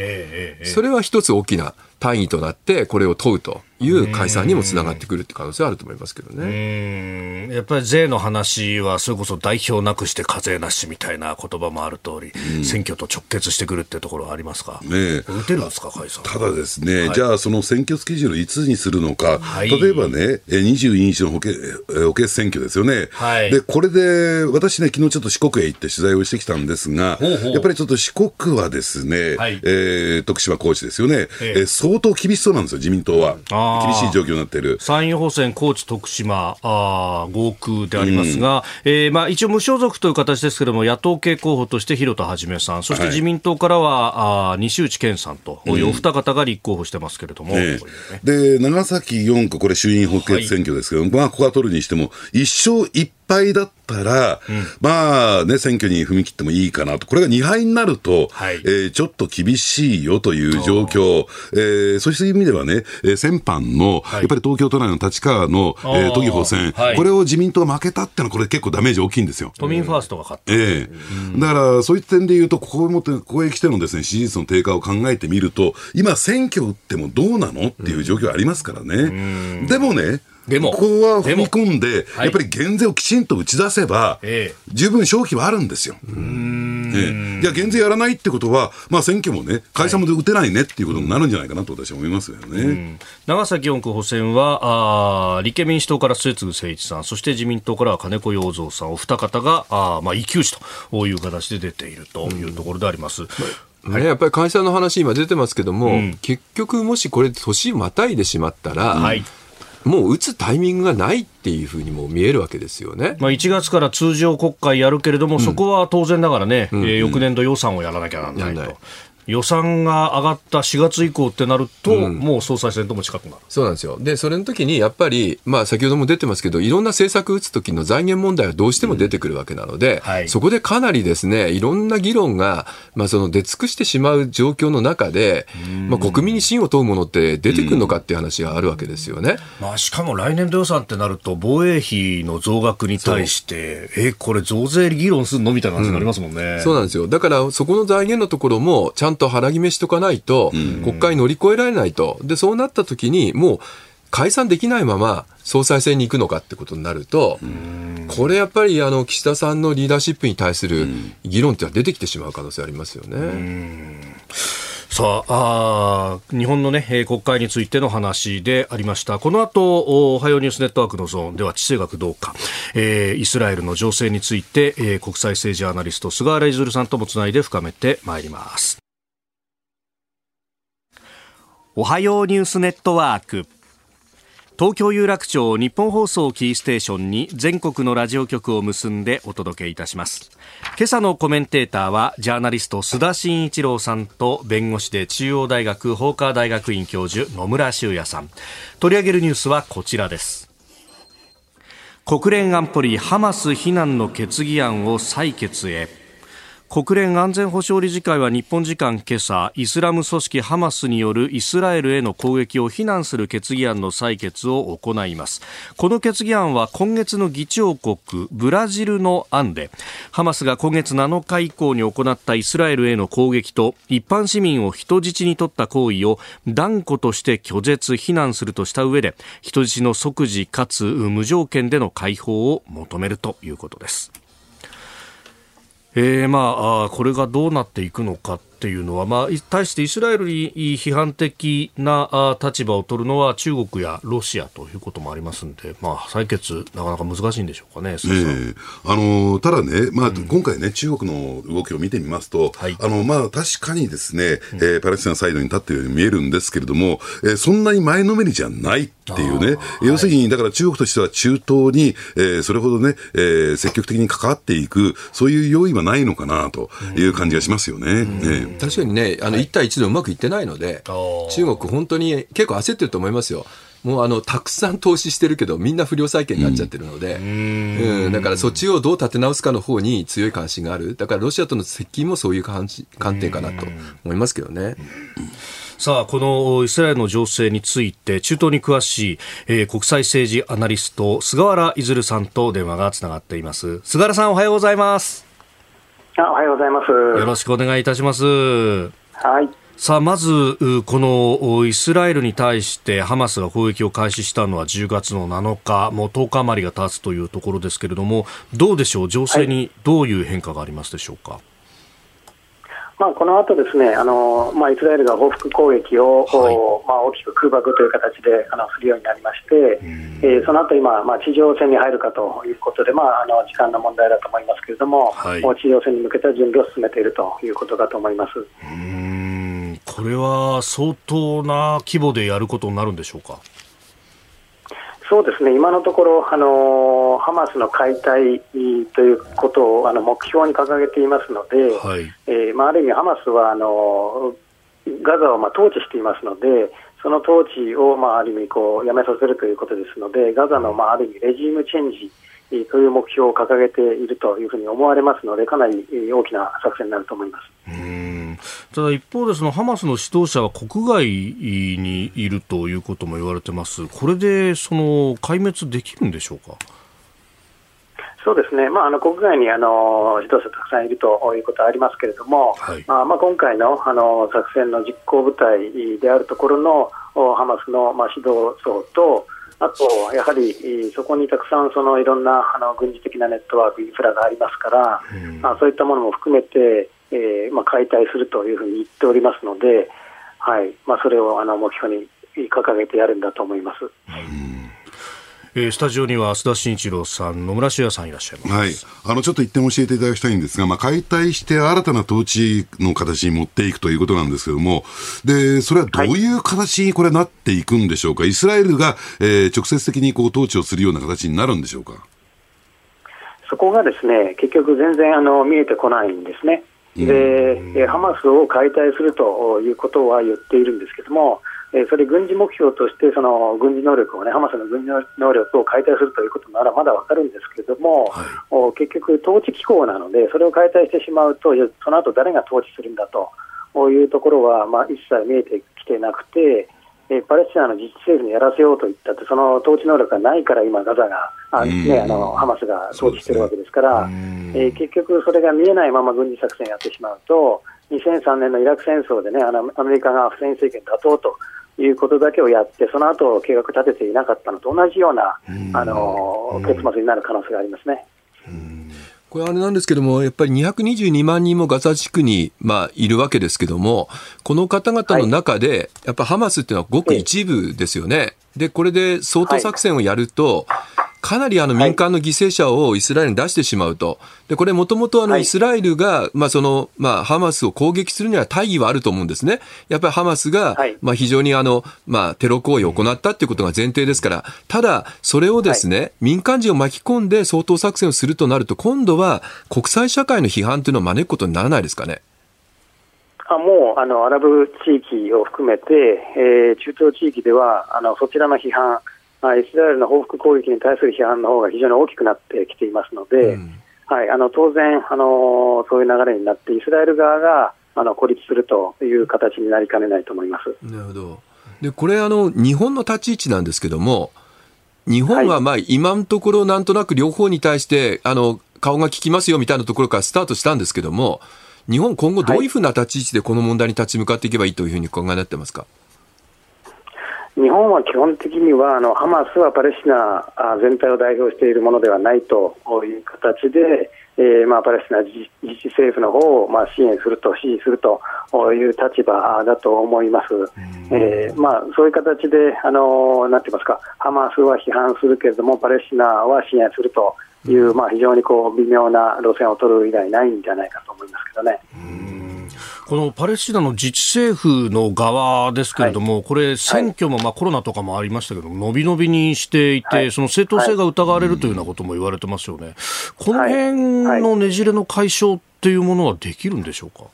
それは一つ大きな単位となってこれを問うという解散にもつながってくるって可能性はあると思いますけどね。やっぱり税の話はそれこそ代表なくして課税なしみたいな言葉もある通り、選挙と直結してくるってところはありますか、ね、打てるんですか解散ただですね、はい、じゃあその選挙スケジュールいつにするのか、はい、例えばね22日の補欠補欠選挙ですよね、はい、でこれで私ね昨日ちょっと四国へ行って取材をしてきたんですがやっぱりちょっと四国はですね、はい、えー、徳島高知ですよね、えー、相当厳しそうなんですよ自民党は。厳しい状況になっている。参院補選、高知、徳島、あ合区でありますが、うん、えー、まあ、一応、無所属という形ですけれども、野党系候補として広田一さん、そして自民党からは、はい、あ西内健さんとお二方が立候補してますけれども、うんね、で長崎4区、これ、衆院補欠選挙ですけど、はい、まあ、ここは取るにしても、一勝一敗だったら、うん、まあね、選挙に踏み切ってもいいかなと、これが2敗になると、はい、えー、ちょっと厳しいよという状況、えー、そういう意味ではね、えー、先般の、はい、やっぱり東京都内の立川の、えー、都議補選、はい、これを自民党が負けたってのは、これ結構ダメージ大きいんですよ。都民ファーストが勝った。ええ。ー、だから、そういった点で言うと、ここもここへ来てのですね、支持率の低下を考えてみると、今、選挙打ってもどうなのっていう状況ありますからね。でもね、でも、ここは踏み込んで、やっぱり減税をきちんと打ち出せば、十分勝機はあるんですよ。ええ、いや、減税やらないってことは、まあ、選挙もね、解散もで打てないねっていうことになるんじゃないかなと私は思いますよね。長崎4区補選は、あ立憲民主党から末次誠一さん、そして自民党からは金子洋三さん、お二方が、あまあ、一騎打ちという形で出ているというところであります。ね、やっぱり解散の話今出てますけども、うん、結局もしこれ年またいでしまったら、はいもう打つタイミングがないっていうふうにも見えるわけですよね。まあ1月から通常国会やるけれども、うん、そこは当然ながらね、うん、えー、翌年度予算をやらなきゃならないと。予算が上がった4月以降ってなると、うん、もう総裁選とも近くなる。そうなんですよ、でそれの時にやっぱり、まあ、先ほども出てますけど、いろんな政策打つ時の財源問題はどうしても出てくるわけなので、うんはい、そこでかなりですねいろんな議論が、まあ、その出尽くしてしまう状況の中で、まあ、国民に信を問うものって出てくるのかっていう話があるわけですよね、まあ、しかも来年度予算ってなると、防衛費の増額に対して、えこれ、増税議論するの？みたいな話になりますもんね、うん、そうなんですよ。だからそこの財源のところもちゃんと腹決めしとかないと、国会乗り越えられないと。で、そうなった時に、もう、解散できないまま総裁選に行くのかってことになると、これやっぱりあの岸田さんのリーダーシップに対する議論ってのは出てきてしまう可能性ありますよね。さああ、日本の、ね、国会についての話でありました。この後、おはようニュースネットワークのゾーンでは地政学どうか、えー、イスラエルの情勢について、えー、国際政治アナリスト菅原譲さんともつないで深めてまいります。おはようニュースネットワーク。東京有楽町日本放送キーステーションに全国のラジオ局を結んでお届けいたします。今朝のコメンテーターはジャーナリスト須田慎一郎さんと弁護士で中央大学法科大学院教授野村修也さん。取り上げるニュースはこちらです。国連安保理ハマス非難の決議案を採決へ。国連安全保障理事会は日本時間今朝イスラム組織ハマスによるイスラエルへの攻撃を非難する決議案の採決を行います。この決議案は今月の議長国ブラジルの案でハマスが今月7日以降に行ったイスラエルへの攻撃と一般市民を人質に取った行為を断固として拒絶非難するとした上で人質の即時かつ無条件での解放を求めるということです。えー、まあこれがどうなっていくのかっていうのは、まあ、対してイスラエルに批判的な立場を取るのは中国やロシアということもありますんで、まあ、採決、なかなか難しいんでしょうかね、えー、あのただね、まあ、うん、今回ね、中国の動きを見てみますと、はい、あのまあ、確かにですね、えー、パレスチナサイドに立っているように見えるんですけれども、えー、そんなに前のめりじゃないっていうね、要するに、だから中国としては中東に、えー、それほどね、えー、積極的に関わっていく、そういう用意はないのかなという感じがしますよね。うん。ね確かにね、あの1対1でうまくいってないので、中国、本当に結構焦ってると思いますよ。もうあのたくさん投資してるけど、みんな不良債権になっちゃってるので、うん、うん、だからそっちをどう立て直すかの方に強い関心がある、だからロシアとの接近もそういう観点かなと思いますけどね。さあ、このイスラエルの情勢について、中東に詳しい、えー、国際政治アナリスト、菅原いさんと電話がつながっています。菅原さん、おはようございます。あおはようございます。よろしくお願いいたします。はい。さあ、まず、このイスラエルに対してハマスが攻撃を開始したのは10月の7日、もう10日余りが経つというところですけれども、どうでしょう、情勢にどういう変化がありますでしょうか？はいまあ、この後ですねあの、まあ、イスラエルが報復攻撃を、はい、まあ、大きく空爆という形であのするようになりまして、えー、その後今、まあ、地上戦に入るかということで、まあ、あの時間の問題だと思いますけれども、はい、地上戦に向けた準備を進めているということだと思います。うん。これは相当な規模でやることになるんでしょうか？そうですね、今のところ、あのハマスの解体ということをあの目標に掲げていますので、はい、えー、まあ、ある意味、ハマスはあのガザをまあ統治していますので、その統治をまあある意味こうやめさせるということですので、ガザのまあある意味レジームチェンジという目標を掲げているというふうに思われますので、かなり大きな作戦になると思います。ただ一方でそのハマスの指導者は国外にいるということも言われてます、これでその壊滅できるんでしょうか？そうですね、まあ、あの国外にあの指導者たくさんいるということはありますけれども、はい、まあまあ、今回のあの作戦の実行部隊であるところのハマスの、まあ、指導層と、あと、やはりそこにたくさんそのいろんなあの軍事的なネットワーク、インフラがありますから、うん、まあ、そういったものも含めて、えーまあ、解体するというふうに言っておりますので、はいまあ、それをあの目標に掲げてやるんだと思います。えー、スタジオには須田慎一郎さん、野村修也さんいらっしゃいます。はい。あの、ちょっと一点教えていただきたいんですが、まあ、解体して新たな統治の形に持っていくということなんですけれども、で、それはどういう形にこれなっていくんでしょうか、はい、イスラエルが、えー、直接的にこう統治をするような形になるんでしょうか？そこがですね、結局全然あの見えてこないんですね。で、ハマスを解体するということは言っているんですけれども、それ軍事目標としてその軍事能力をね、ハマスの軍事能力を解体するということならまだ分かるんですけれども、はい、結局、統治機構なので、それを解体してしまうと、その後誰が統治するんだというところは、まあ、一切見えてきてなくて、えパレスチナの自治政府にやらせようといったって、その統治能力がないから今、ガザが、あね、あのハマスが統治してるわけですから、ね、えー、結局それが見えないまま軍事作戦やってしまうと、2003年のイラク戦争でね、あのアメリカがフセイン政権打倒ということだけをやって、その後計画立てていなかったのと同じような、あの結末になる可能性がありますね。これあれなんですけども、やっぱり222万人もガザ地区に、まあ、いるわけですけども、この方々の中で、やっぱハマスっていうのはごく一部ですよね。で、これで掃討作戦をやると、かなりあの民間の犠牲者をイスラエルに出してしまうと。で、これもともとあのイスラエルが、まあその、まあハマスを攻撃するには大義はあると思うんですね。やっぱりハマスが、まあ非常にあの、まあテロ行為を行ったっていうことが前提ですから、ただ、それをですね、民間人を巻き込んで掃討作戦をするとなると、今度は国際社会の批判というのを招くことにならないですかね。あもうあのアラブ地域を含めて、えー、中東地域ではあのそちらの批判、まあ、イスラエルの報復攻撃に対する批判の方が非常に大きくなってきていますので、うん、はい、あの当然あの、そういう流れになって、イスラエル側があの孤立するという形になりかねないと思います。なるほど。でこれあの、日本の立ち位置なんですけども、日本はまあ今のところ、なんとなく両方に対してあの顔が利きますよみたいなところからスタートしたんですけども、日本、今後どういうふうな立ち位置でこの問題に立ち向かっていけばいいというふうにお考えになってますか？日本は基本的にはあのハマスはパレスチナ全体を代表しているものではないという形で、えーまあ、パレスチナ自自治政府の方をまあ支援すると、支持するという立場だと思います。えーまあ、そういう形で、あのなんて言いますか、ハマスは批判するけれども、パレスチナは支援するという、まあ、非常にこう微妙な路線を取る以外ないんじゃないかと思いますけどね。このパレスチナの自治政府の側ですけれども、はい、これ、選挙もまあコロナとかもありましたけど、伸び伸びにしていて、はい、その正当性が疑われるというようなことも言われてますよね、この辺のねじれの解消っていうものはできるんでしょうか？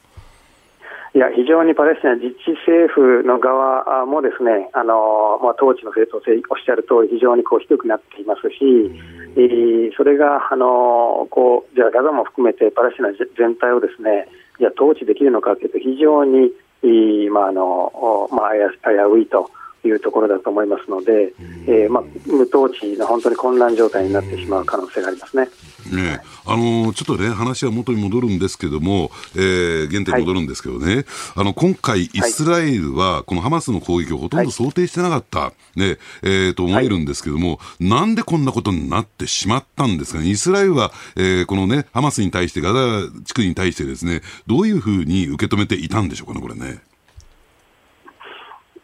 いや非常にパレスチナ自治政府の側もですねあの、まあ、統治の正当性、おっしゃる通り、非常にこう低くなっていますし、えー、それがあのこうじゃあガザも含めてパレスチナ全体をですねじゃあ統治できるのかというと、非常に、まああのまあ、危ういというところだと思いますので、えーまあ、無統治の本当に混乱状態になってしまう可能性がありますね。ね、あのちょっとね、話は元に戻るんですけども、えー、原点に戻るんですけどね、はい、あの今回、イスラエルは、このハマスの攻撃をほとんど想定してなかった、はい、ね。えー、と思えるんですけども、はい、なんでこんなことになってしまったんですかね、イスラエルは、えー、このね、ハマスに対して、ガザ地区に対してですね、どういうふうに受け止めていたんでしょうかね、これね。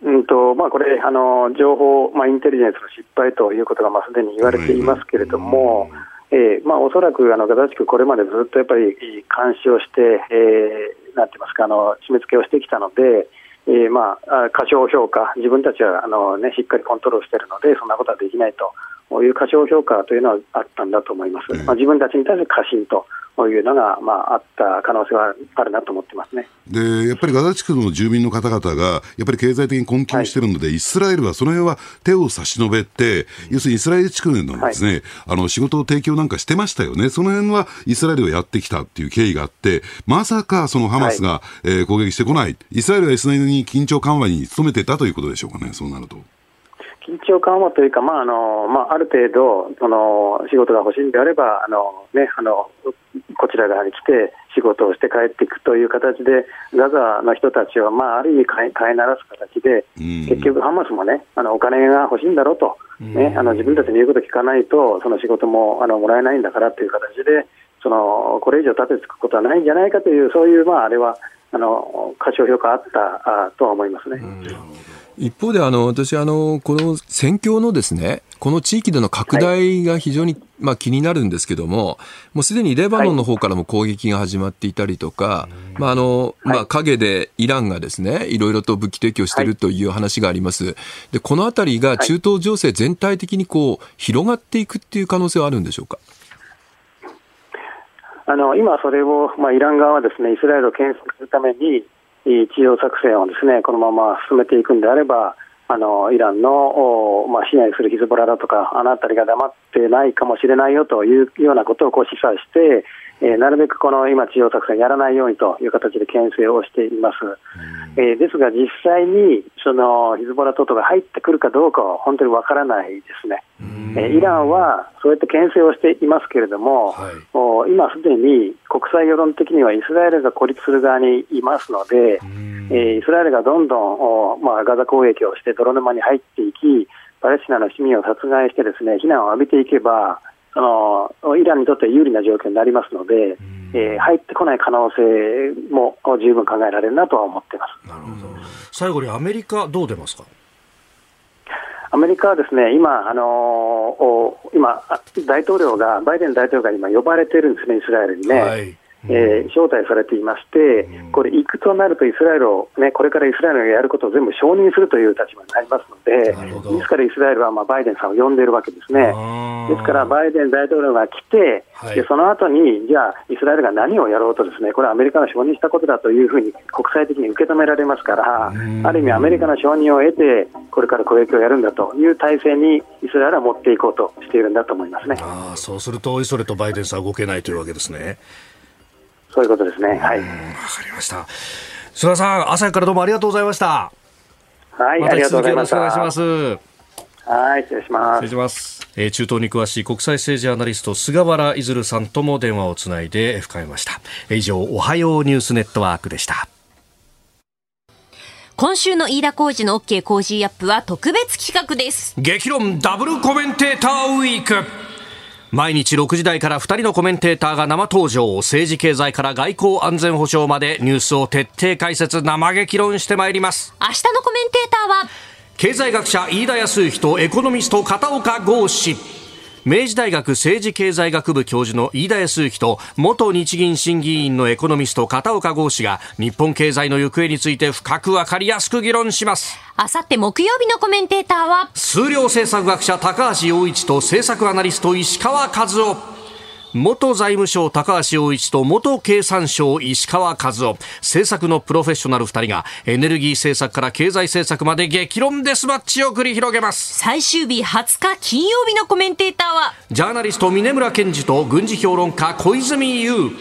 うんとまあ、これあの、情報、まあ、インテリジェンスの失敗ということがまあすでに言われていますけれども、うんえーまあ、おそらくあのガザ地区、これまでずっとやっぱり監視をして、えー、なんて言いますか、あの締め付けをしてきたので、えーまあ、過小評価、自分たちはあの、ね、しっかりコントロールしているので、そんなことはできないという過小評価というのはあったんだと思います。まあ、自分たちに対する過信とというのが、まあ、あった可能性はあるなと思ってますね。でやっぱりガザ地区の住民の方々が、やっぱり経済的に困窮しているので、はい、イスラエルはその辺は手を差し伸べて、要するにイスラエル地区のですね、はい、あの仕事を提供なんかしてましたよね、その辺はイスラエルはやってきたっていう経緯があって、まさかそのハマスが、はい、えー、攻撃してこない、イスラエルはイスラエルに緊張緩和に努めてたということでしょうかね、そうなると。緊張緩和というか、まああのまあ、ある程度その仕事が欲しいんであればあの、ね、あのこちら側に来て仕事をして帰っていくという形でガザの人たちは、まあ、ある意味飼い飼いならす形で、結局ハマスもねあのお金が欲しいんだろうと、ね、あの自分たちの言うこと聞かないとその仕事もあのもらえないんだからという形でそのこれ以上立てつくことはないんじゃないかというそういう、まあ、あれはあの過小評価あったあとは思いますね。一方であの私あのこの戦況のですねこの地域での拡大が非常に、まあ、気になるんですけども、もうすでにレバノンの方からも攻撃が始まっていたりとか、まああのまあ、陰でイランがですねいろいろと武器提供してい。るという話があります、でこのあたりが中東情勢全体的にこう広がっていくっていう可能性はあるんでしょうか？あの今、それを、まあ、イラン側はですねイスラエルを牽制するために、地上作戦をですねこのまま進めていくんであれば、あのイランの、まあ、支配するヒズボラだとか、あの辺りが黙ってないかもしれないよというようなことをこう示唆して、えー、なるべくこの今、地上作戦やらないようにという形で牽制をしています。えー、ですが、実際にそのヒズボラ等々が入ってくるかどうかは本当にわからないですね。えー、イランはそうやって牽制をしていますけれども、はい、今すでに国際世論的にはイスラエルが孤立する側にいますので、えー、イスラエルがどんどん、まあ、ガザ攻撃をして泥沼に入っていき、パレスチナの市民を殺害してですね、非難を浴びていけば、そのイランにとって有利な状況になりますので、えー、入ってこない可能性も十分考えられるなとは思っています。なるほど。最後にアメリカ、どう出ますか？アメリカはですね今、あのー、今、大統領が、バイデン大統領が今、呼ばれてるんですね、イスラエルにね。はいえー、招待されていまして、これ、行くとなると、イスラエルを、ね、これからイスラエルがやることを全部承認するという立場になりますので、ですからイスラエルはまあバイデンさんを呼んでいるわけですね。ですから、バイデン大統領が来て、はい、でその後に、じゃあ、イスラエルが何をやろうと、ですねこれはアメリカが承認したことだというふうに国際的に受け止められますから、ある意味、アメリカの承認を得て、これから攻撃をやるんだという体制にイスラエルは持っていこうとしているんだと思いますね。あそうすると、おいそれとバイデンさんは動けないというわけですね。そういうことですね。はい。わかりました。菅田さん、朝からどうもありがとうございました。はい、また引き続きよろしくお願いします。はい、失礼します。失礼します。えー、中東に詳しい国際政治アナリスト菅原いずるさんとも電話をつないで深めました。以上、おはようニュースネットワークでした。今週の飯田浩二の OK 工事アップは特別企画です。激論ダブルコメンテーターウィーク。毎日6時台から2人のコメンテーターが生登場。政治経済から外交安全保障までニュースを徹底解説生激論してまいります。明日のコメンテーターは？経済学者飯田康之とエコノミスト片岡剛氏明治大学政治経済学部教授の飯田康之と元日銀審議員のエコノミスト片岡剛氏が日本経済の行方について深く分かりやすく議論します。あさって木曜日のコメンテーターは数量政策学者高橋洋一と政策アナリスト石川和夫元財務省高橋洋一と元経産省石川和夫。政策のプロフェッショナル2人がエネルギー政策から経済政策まで激論デスマッチを繰り広げます。最終日20日金曜日のコメンテーターは？ジャーナリスト峰村健二と軍事評論家小泉悠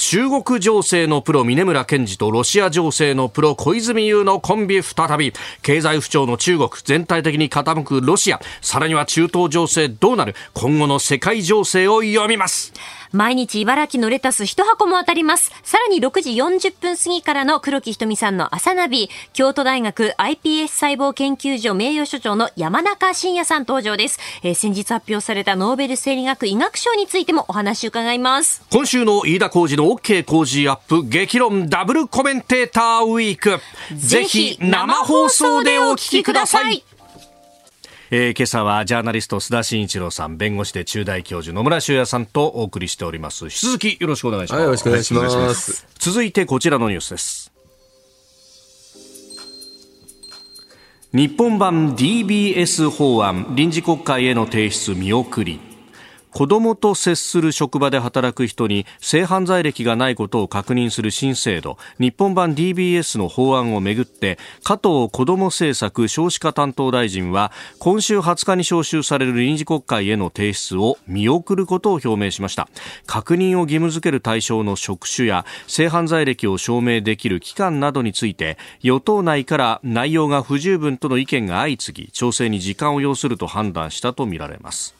中国情勢のプロ峰村健二とロシア情勢のプロ小泉優のコンビ再び経済不調の中国全体的に傾くロシア。さらには中東情勢どうなる？今後の世界情勢を読みます。毎日茨城のレタス一箱も当たります。さらに6時40分過ぎからの黒木ひとみさんの朝ナビ、京都大学 iPS 細胞研究所名誉所長の山中伸也さん登場です。えー先日発表されたノーベル生理学医学賞についてもお話を伺います。今週の飯田浩二の OK 工事アップ激論ダブルコメンテーターウィークぜひ生放送でお聞きください。えー今朝はジャーナリスト須田慎一郎さん弁護士で中大教授野村修也さんとお送りしております。引き続きよろしくお願いします、はい、よろしくお願いし。ます。続いてこちらのニュースです。日本版 DBS 法案臨時国会への提出見送り子供と接する職場で働く人に性犯罪歴がないことを確認する新制度日本版 DBS の法案をめぐって加藤子ども政策少子化担当大臣は今週20日に召集される臨時国会への提出を見送ることを表明しました。確認を義務付ける対象の職種や性犯罪歴を証明できる期間などについて与党内から内容が不十分との意見が相次ぎ調整に時間を要すると判断したとみられます。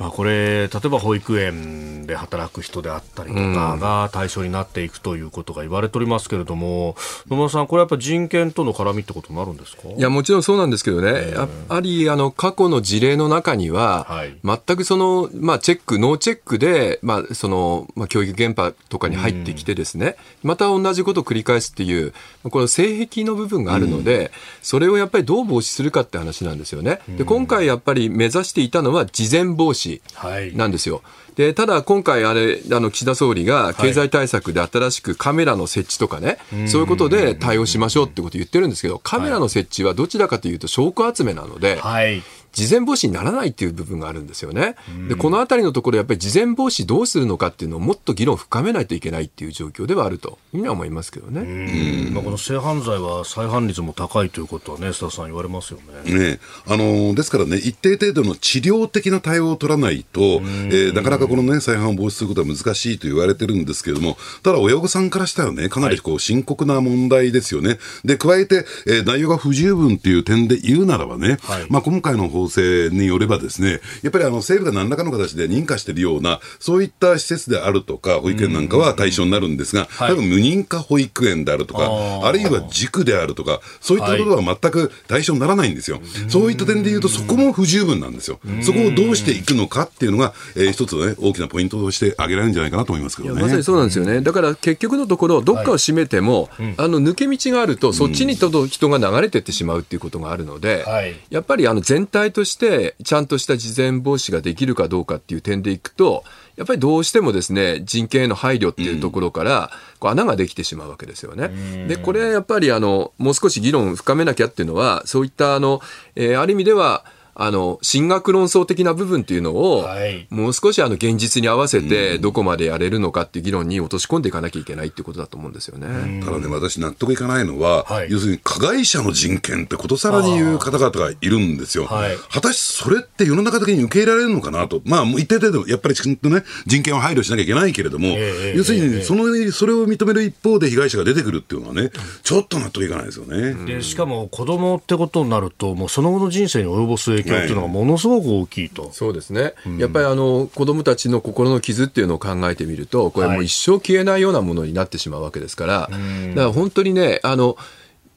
まあ、これ、例えば保育園で働く人であったりとかが対象になっていくということが言われておりますけれども、野村さん、これやっぱり人権との絡みってことになるんですか？いや、もちろんそうなんですけどね、やっぱり、あの、過去の事例の中には、はい。全くその、まあ、チェック、ノーチェックで、まあ、その、まあ、教育現場とかに入ってきてですね、また同じことを繰り返すっていう、この性癖の部分があるので、それをやっぱりどう防止するかって話なんですよね。で、今回やっぱり目指していたのは、事前防止はい。なんですよ。で、ただ今回あれ、あの、岸田総理が経済対策で新しくカメラの設置とかね、そういうことで対応しましょうってことを言ってるんですけど、カメラの設置はどちらかというと証拠集めなので、はい。事前防止にならないっていう部分があるんですよね。で、このあたりのところ、やっぱり事前防止どうするのかっていうのをもっと議論を深めないといけないっていう状況ではあるというふうには思いますけどね。まあ、この性犯罪は再犯率も高いということはね、須田さん言われますよね。ねあのーですからね、一定程度の治療的な対応を取らないと、えーなかなかこのね、再犯を防止することは難しいと言われてるんですけれども、ただ親御さんからしたらね、かなりこう深刻な問題ですよね。で、加えて、えー内容が不十分っていう点で言うならばね、はいまあ今回の法制によればですね、やっぱりあの政府が何らかの形で認可しているような、そういった施設であるとか、保育園なんかは対象になるんですが、はい。多分無認可保育園であるとか、あるいは塾であるとか、そういったことは全く対象にならないんですよ。そういった点で言うと、そこも不十分なんですよ。そこをどうしていくのかっていうのが、えー一つのね、大きなポイントとして挙げられるんじゃないかなと思いますけどね。まさにそうなんですよね。だから結局のところ、どっかを閉めても、あの抜け道があると、そっちにとど人が流れていってしまうっていうことがあるので、はい。やっぱりあの全体として、ちゃんとした事前防止ができるかどうかっていう点でいくと、やっぱりどうしてもですね、人権への配慮っていうところから、こう穴ができてしまうわけですよね。で、これやっぱりあの、もう少し議論を深めなきゃっていうのは、そういったあの、えーある意味では、あの、進学論争的な部分っていうのを、はいもう少しあの現実に合わせてどこまでやれるのかっていう議論に落とし込んでいかなきゃいけないっていうことだと思うんですよね。ただね、私納得いかないのは、はい要するに加害者の人権ってことさらに言う方々がいるんですよ。はい果たしてそれって世の中的に受け入れられるのかなと。まあ、もう一定程度、やっぱりちゃんとね、人権を配慮しなきゃいけないけれども、ええ要するに、その、それを認める一方で被害者が出てくるっていうのはね、ちょっと納得いかないですよね。でしかも子供ってことになると、もうその後の人生に及ぼす影響っていうのがものすごく大きいと。そうですね、やっぱりあの子供たちの心の傷っていうのを考えてみると、これもう一生消えないようなものになってしまうわけですから、だから本当にね、あの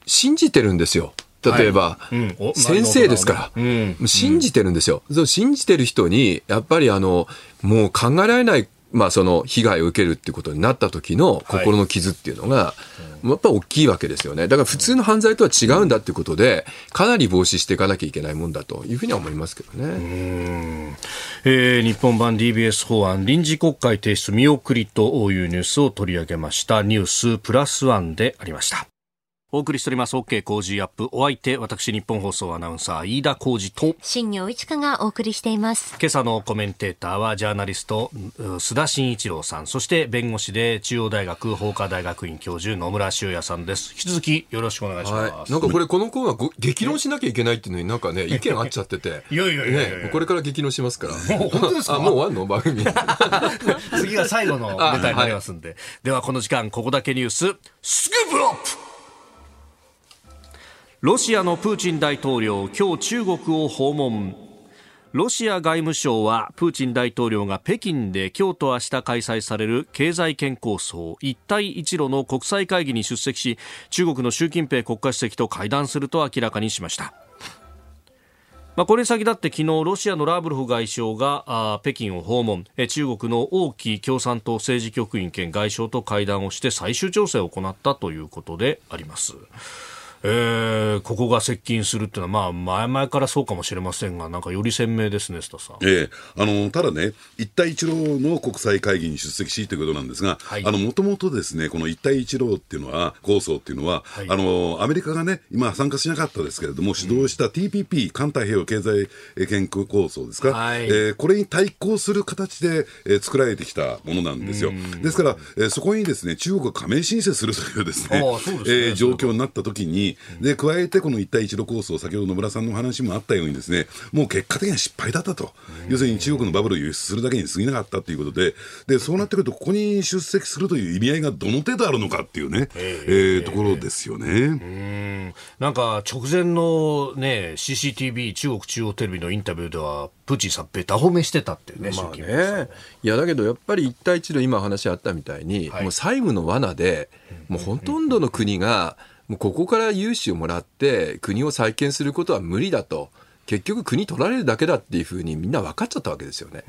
信じてるんですよ。例えば、うん。お先生ですから、うん。信じてるんですよ。そう信じてる人に、やっぱりあの、もう考えられない、まあその被害を受けるっていうことになった時の心の傷っていうのが、やっぱ大きいわけですよね。だから普通の犯罪とは違うんだっていうことで、かなり防止していかなきゃいけないもんだというふうには思いますけどね。えー日本版 DBS 法案臨時国会提出見送りというニュースを取り上げました。ニュースプラスワンでありましたお送りしております OK 工事アップお相手私日本放送アナウンサー飯田浩二と新業一華がお送りしています。今朝のコメンテーターはジャーナリストう須田慎一郎さんそして弁護士で中央大学法科大学院教授野村修也さんです引き続きよろしくお願いします、はい。なんかこれこのコーナーご激論しなきゃいけないっていうのになんかね、意見あっちゃってて。いやいやいやいやいやね、これから激論しますから。本当ですか？あ、もう終わんの？番組。次が最後のネタになりますんで。ではこの時間、ここだけニュース、スクープアップロシアのプーチン大統領、今日中国を訪問。ロシア外務省はプーチン大統領が北京で今日と明日開催される経済圏構想一帯一路の国際会議に出席し中国の習近平国家主席と会談すると明らかにしましたまあ、これに先立って昨日ロシアのラブロフ外相が北京を訪問中国の王毅共産党政治局員兼外相と会談をして最終調整を行ったということであります。えー、ここが接近するっていうのは、まあ、前々からそうかもしれませんが、なんかより鮮明ですね、スタさん。ええ。あのただね、一帯一路の国際会議に出席しということなんですが、はい。あのもともとですね、この一帯一路っていうのは、構想っていうのは、い。あのアメリカがね、今参加しなかったですけれども、主導した TPP、環太平洋経済圏構想ですか、はい。えーこれに対抗する形で、えー作られてきたものなんですよ。ですから、えーそこにですね、中国が加盟申請するというですね、すね。えー状況になったときに、で、加えてこの一帯一路構想、先ほど野村さんのお話もあったようにですね、もう結果的には失敗だったと。要するに中国のバブルを輸出するだけに過ぎなかったということで、で、そうなってくると、ここに出席するという意味合いがどの程度あるのかっていうね、えーところですよね。なんか直前のね、CCTV、中国中央テレビのインタビューでは、プーチンさん、ベタ褒めしてたっていうね、まあね、いやだけどやっぱり一帯一路今話あったみたいに、はい。もう債務の罠でもうほとんどの国がもうここから融資をもらって国を再建することは無理だと結局国取られるだけだっていうふうにみんな分かっちゃったわけですよね。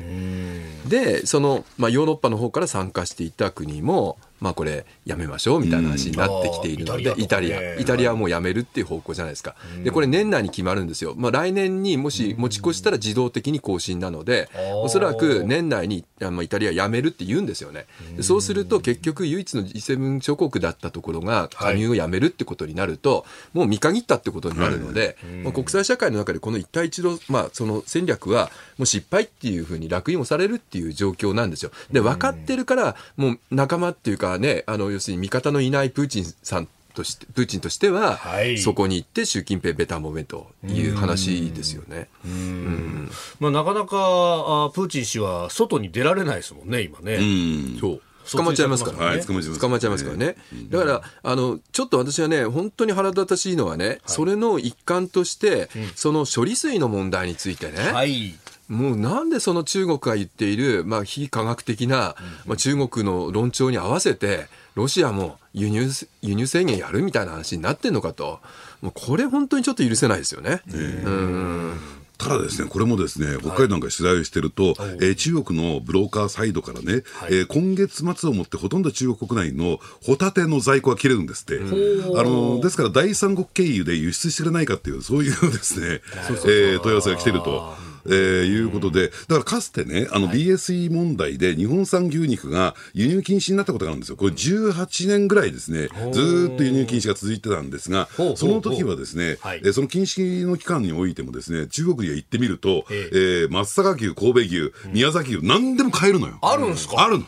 でその、まあ、ヨーロッパの方から参加していた国も、まあ、これやめましょうみたいな話になってきているので、うんイタリアね。イタリア。はもうやめるっていう方向じゃないですか。でこれ年内に決まるんですよ。まあ、来年にもし持ち越したら自動的に更新なので、おそらく年内にあのイタリアやめるって言うんですよね。でそうすると結局唯一の G7 諸国だったところが加入をやめるってことになると、もう見限ったってことになるので、まあ、国際社会の中でこの一帯一路、まあ、その戦略はもう失敗っていうふうに楽印をされるっていう状況なんですよ。で分かってるからもう仲間っていうかねあの要するに味方のいないプーチンさんとしてプーチンとしては、はい。そこに行って習近平ベタもめという話ですよね。まあ、なかなかあプーチン氏は外に出られないですもんね、今ね。うん。そう。捕まっちゃいますからね。はい捕まっちゃいます捕まっちゃいますからね。だから、あの、ちょっと私はね、本当に腹立たしいのはね、それの一環として、その処理水の問題についてね、はい。もうなんでその中国が言っている、まあ、非科学的な、まあ、中国の論調に合わせて、ロシアも輸入、輸入制限やるみたいな話になってんのかと。もうこれ本当にちょっと許せないですよね。うん。ただですね、これもですね、北海道なんか取材をしてると、えー中国のブローカーサイドからね、えー今月末をもってほとんど中国国内のホタテの在庫が切れるんですって。あの、ですから第三国経由で輸出してくれないかっていう、そういうですね、えー問い合わせが来てると。えーいうことで、だからかつてね、あの BSE 問題で日本産牛肉が輸入禁止になったことがあるんですよ。これ18年ぐらいですね、ずーっと輸入禁止が続いてたんですがその時はですね、はい。えーその禁止の期間においてもですね、中国に行ってみると、ええ。ー松阪牛、神戸牛、宮崎牛、何でも買えるのよ。あるんですか？あるの。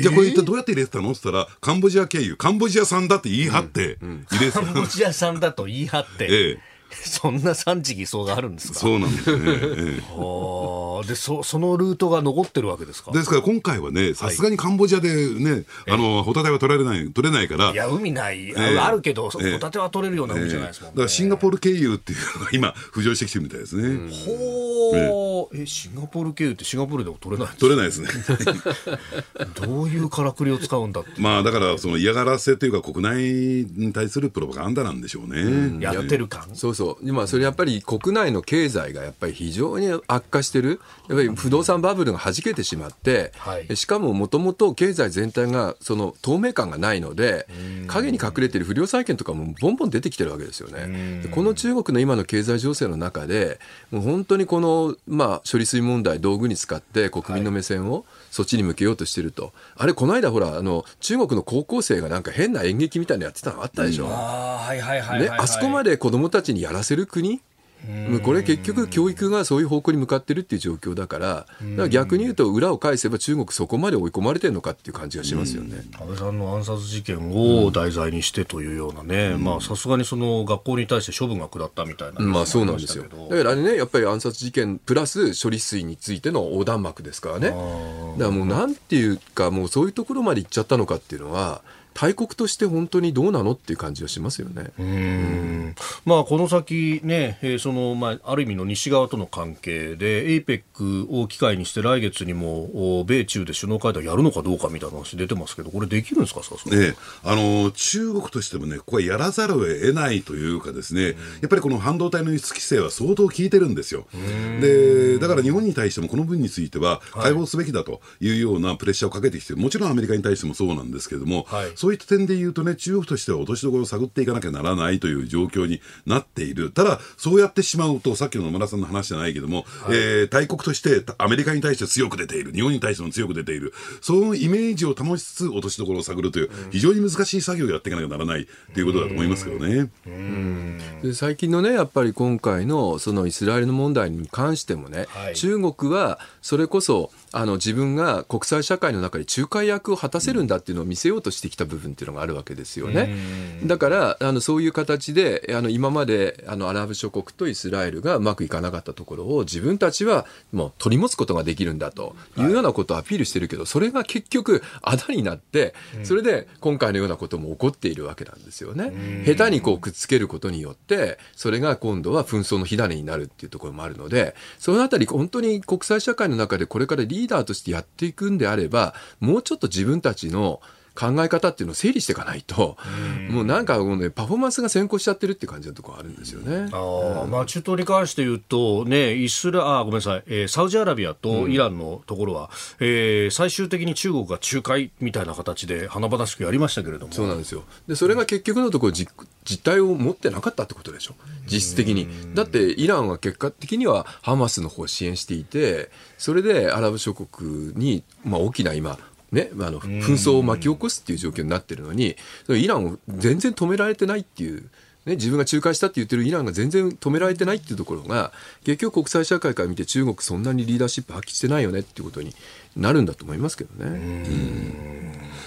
じゃあこれ一体どうやって入れてたの？って言ったら、カンボジア経由、カンボジア産だって言い張って入れてたカンボジア産だと言い張って、ええ そんな産地偽装があるんですか？そうなんですよね。ええ。あ。でそそのルートが残ってるわけですか？ですから今回はね、さすがにカンボジアでね、あの、ホタテは取られない、取れないから、いや海ない、ええ。あるけど、ホえ。えタテは取れるような海じゃないですもんね、だからシンガポール経由っていうのが今、浮上してきてるみたいですね。ほー。えシンガポール経由ってシンガポールでも取れない取れないですね。どういうからくりを使うんだってまあだから、その嫌がらせというか、国内に対するプロパガンダなんでしょうね。やってる感、そうそう、今、それやっぱり国内の経済がやっぱり非常に悪化してる、やっぱり不動産バブルが弾けてしまって、はい。しかももともと経済全体がその透明感がないので、影に隠れてる不良債権とかもボンボン出てきてるわけですよね。でこの中国の今の経済情勢の中で、もう本当にこの、まあ、処理水問題、道具に使って国民の目線をそっちに向けようとしてると、あれ、この間、ほらあの、中国の高校生がなんか変な演劇みたいなのやってたのあったでしょ。ああはいはいはい。ね、あそこまで子供たちにやらせる国？これ結局教育がそういう方向に向かってるっていう状況だから、だから逆に言うと裏を返せば中国そこまで追い込まれてるのかっていう感じがしますよね。安倍さんの暗殺事件を題材にしてというようなね、まあさすがにその学校に対して処分が下ったみたいな、まあそうなんですよ。だからあれね、やっぱり暗殺事件プラス処理水についての横断幕ですからね。だからもうなんていうか、もうそういうところまで行っちゃったのかっていうのは、大国として本当にどうなのっていう感じがしますよね。うん。まあ、この先ね、えーそのまあ、ある意味の西側との関係で APEC を機会にして来月にもお米中で首脳会談やるのかどうかみたいな話出てますけどこれできるんですかさすがに？ね、あの中国としてもね、ここはやらざるを得ないというかですね、やっぱりこの半導体の輸出規制は相当効いてるんですよ。で、だから日本に対してもこの分については解放すべきだというようなプレッシャーをかけてきてる、もちろんアメリカに対してもそうなんですけれども、はいそういった点で言うとね、中国としては落としどころを探っていかなきゃならないという状況になっている。ただ、そうやってしまうと、さっきの野村さんの話じゃないけども、えー大国としてアメリカに対して強く出ている、日本に対しても強く出ている、そのイメージを保ちつつ落としどころを探るという、非常に難しい作業をやっていかなきゃならないということだと思いますけどね。で最近のね、やっぱり今回のそのイスラエルの問題に関してもね、はい。中国はそれこそあの自分が国際社会の中で仲介役を果たせるんだっていうのを見せようとしてきた部分っていうのがあるわけですよね。だからあのそういう形であの今まであのアラブ諸国とイスラエルがうまくいかなかったところを自分たちはもう取り持つことができるんだというようなことをアピールしてるけど、それが結局あだになって、それで今回のようなことも起こっているわけなんですよね。下手にこうくっつけることによって、それが今度は紛争の火種になるっていうところもあるので、そのあたり本当に国際社会の中でこれからリーーダーとしてやっていくんであれば、もうちょっと自分たちの考え方っていうのを整理していかないと、もうなんかもうね、パフォーマンスが先行しちゃってるって感じのところあるんですよね。あーまあ、中東に関して言うと、ね、イスラあごめんなさい、えーサウジアラビアとイランのところは、えー最終的に中国が仲介みたいな形で華々しくやりましたけれども、そうなんですよ。で、それが結局のところ実、実態を持ってなかったってことでしょ。実質的に。だって、イランは結果的にはハマスの方を支援していて、それでアラブ諸国に、まあ、大きな今、ね、あの紛争を巻き起こすっていう状況になってるのに、イランを全然止められてないっていう。ね、自分が仲介したって言ってるイランが全然止められてないっていうところが、結局国際社会から見て中国そんなにリーダーシップ発揮してないよねっていうことになるんだと思いますけどね。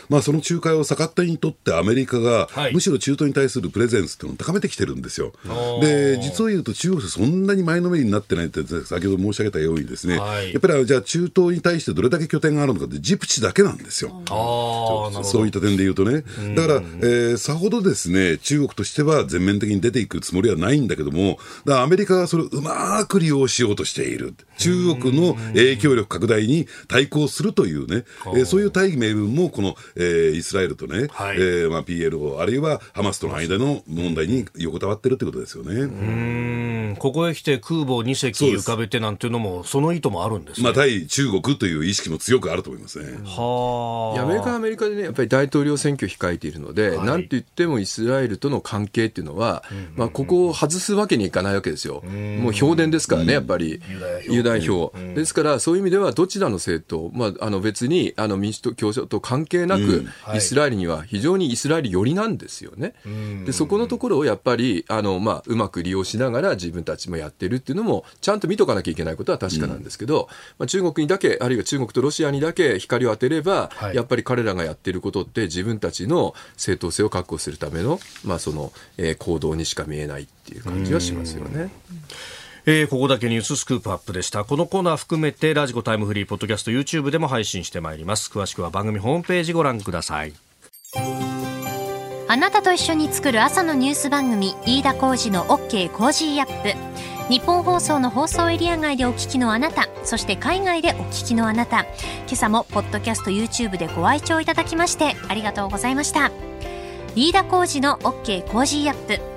まあ、その仲介を逆手にとってアメリカが、はいむしろ中東に対するプレゼンスっていうのを高めてきてるんですよ。で、実を言うと中国そんなに前のめりになってないって、先ほど申し上げたようにですね、はいやっぱりじゃあ中東に対してどれだけ拠点があるのかってジブチだけなんですよ。そういった点で言うとね、だから、えーさほどですね、中国としては全面的に出ていくつもりはないんだけども、だアメリカがそれをうまく利用しようとしている。中国の影響力拡大に対抗するというね、えーそういう大義名分もこの、えーイスラエルとね、はいえーまあ、PLO、あるいはハマスとの間の問題に横たわってるってことですよね。うんここへ来て空母2隻浮かべてなんていうのも、その意図もあるんですね。まあ、対中国という意識も強くあると思いますね。はアメリカはアメリカでね、やっぱり大統領選挙を控えているので、なんと言ってもイスラエルとの関係っていうのは、まあ、ここを外すわけにいかないわけですよ。もう評伝ですからね、やっぱり。ユダヤ票。ですから、そういう意味では、どちらの政党、まあ、あの別に、あの民主党、共和党と関係なく、イスラエルには非常にイスラエル寄りなんですよね。で、そこのところをやっぱり、あの、まあ、うまく利用しながら自分たちもやってるっていうのも、ちゃんと見とかなきゃいけないことは確かなんですけど、まあ、中国にだけ、あるいは中国とロシアにだけ光を当てれば、はい。やっぱり彼らがやってることって自分たちの正当性を確保するための、まあそのえー行動にしか見えないっていう感じはしますよね。えー、ここだけニューススクープアップでした。このコーナー含めてラジコタイムフリーポッドキャスト YouTube でも配信してまいります。詳しくは番組ホームページご覧ください。あなたと一緒に作る朝のニュース番組飯田浩司の OK Cozy up。ニッポン放送の放送エリア外でお聞きのあなたそして海外でお聞きのあなた。今朝もポッドキャスト YouTube でご愛聴いただきましてありがとうございました。飯田浩司の OK Cozy up。